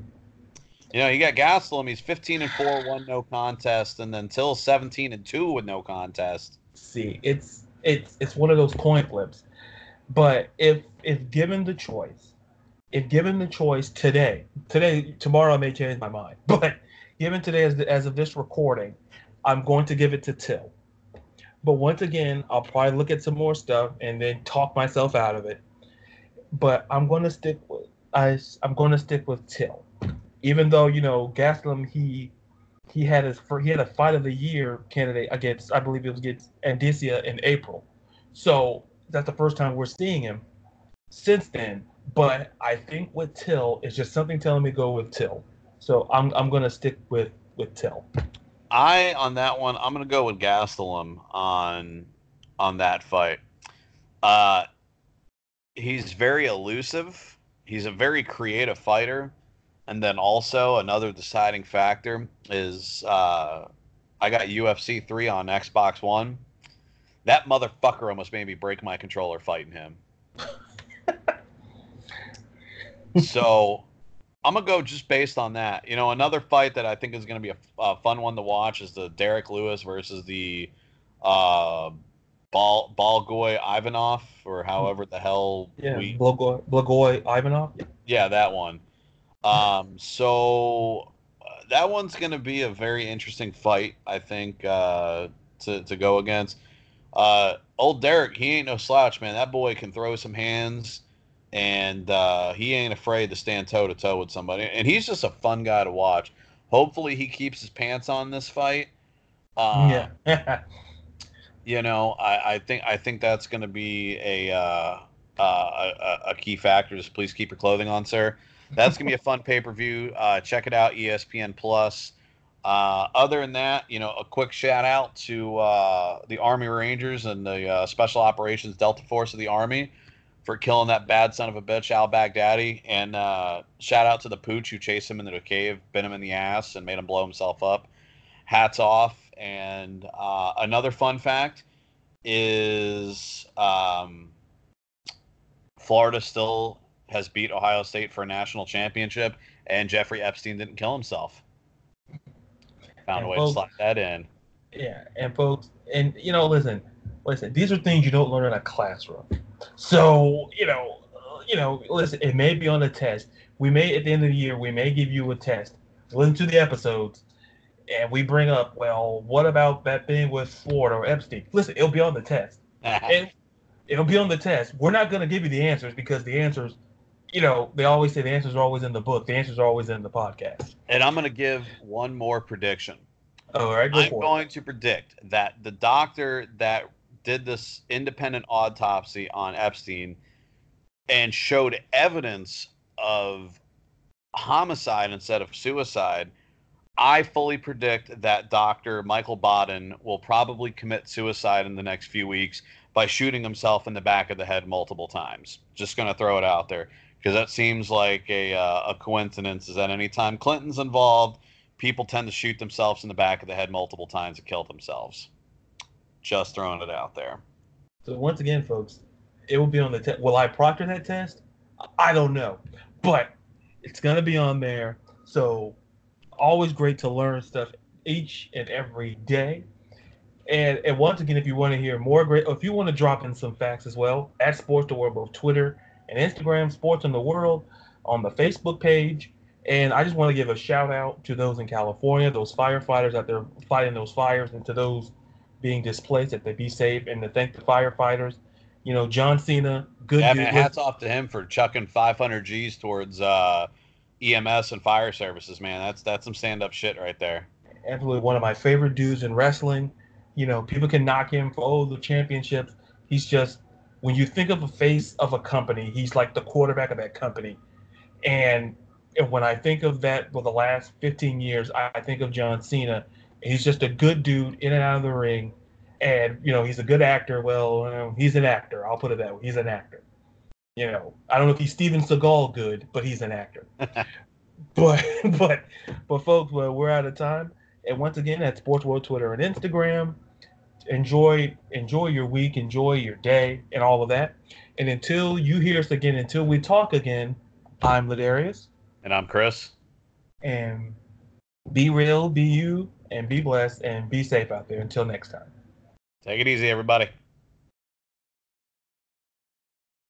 You know, you got Gastelum. He's 15 and four, one no contest, and then Till 17 and two with no contest. see it's it's it's one of those coin flips but if if given the choice if given the choice today today tomorrow i may change my mind but given today as, as of this recording i'm going to give it to till but once again i'll probably look at some more stuff and then talk myself out of it but i'm going to stick with I, i'm going to stick with till even though you know Gastelum he he had his he had a fight of the year candidate against I believe it was against Adesanya in April. So that's the first time we're seeing him since then. But I think with Till, it's just something telling me go with Till. So I'm I'm gonna stick with with Till. I on that one, I'm gonna go with Gastelum on on that fight. Uh, he's very elusive. He's a very creative fighter, and then also another deciding factor is uh, I got UFC three on Xbox One. That motherfucker almost made me break my controller fighting him. so I'm gonna go just based on that. You know, another fight that I think is gonna be a, a fun one to watch is the Derrick Lewis versus the uh, Bal Balgoy Ivanov or however the hell Yeah, we Blagoy Blagoy Ivanov. yeah that one. Um, so uh, that one's gonna be a very interesting fight. I think uh, to to go against. Uh, old Derrick, he ain't no slouch, man. That boy can throw some hands, and uh, he ain't afraid to stand toe to toe with somebody. And he's just a fun guy to watch. Hopefully, he keeps his pants on this fight. Uh, yeah. you know, I, I think I think that's going to be a, uh, uh, a a key factor. Just please keep your clothing on, sir. That's going to be a fun pay per view. Uh, check it out, ESPN Plus. Uh, other than that, you know, a quick shout out to uh, the Army Rangers and the uh, Special Operations Delta Force of the Army for killing that bad son of a bitch, Al Baghdadi. And shout out to the pooch who chased him into the cave, bit him in the ass, and made him blow himself up. Hats off. And uh, another fun fact is um, Florida still has beat Ohio State for a national championship, and Jeffrey Epstein didn't kill himself. Found And a way folks- to slide that in. Yeah, and folks, and you know, listen, listen. These are things you don't learn in a classroom. So you know, you know, listen. It may be on the test. We may at the end of the year, we may give you a test. Listen to the episodes, and we bring up, well, what about that thing with Florida or Epstein? Listen, it'll be on the test. and it'll be on the test. We're not going to give you the answers because the answers, you know, they always say the answers are always in the book. The answers are always in the podcast. and I'm going to give one more prediction. All right, go I'm going to predict that the doctor that did this independent autopsy on Epstein and showed evidence of homicide instead of suicide, I fully predict that Dr. Michael Baden will probably commit suicide in the next few weeks by shooting himself in the back of the head multiple times. Just going to throw it out there because that seems like a, uh, a coincidence is that anytime Clinton's involved, people tend to shoot themselves in the back of the head multiple times and kill themselves. Just throwing it out there. So once again, folks, it will be on the test. Will I proctor that test? I don't know, but it's going to be on there. So always great to learn stuff each and every day. And, and once again, if you want to hear more great, or if you want to drop in some facts as well, at Sports the World, both Twitter and Instagram, Sports in the World, on the Facebook page. And I just want to give a shout out to those in California, those firefighters out there fighting those fires, and to those being displaced, that they be safe, and to thank the firefighters. You know, John Cena, good Yeah, man, hats off to him for chucking 500 G's towards uh, EMS and fire services, man. That's that's some stand up shit right there. absolutely one of my favorite dudes in wrestling. You know, people can knock him for oh the championships. He's just when you think of a face of a company, he's like the quarterback of that company. And, when I think of that for the last 15 years, I, think of John Cena. He's just a good dude in and out of the ring. And, you know, he's a good actor. Well, uh, he's an actor. I'll put it that way. He's an actor. You know, I don't know if he's Steven Seagal good, but he's an actor. but, but, but folks, well, we're out of time. And once again, at Sports World Twitter and Instagram. Enjoy, enjoy your week, enjoy your day, and all of that. And until you hear us again, until we talk again, I'm Ladarius, And I'm Chris. and be real, be you, and be blessed, and be safe out there. Until next time. Take it easy, everybody.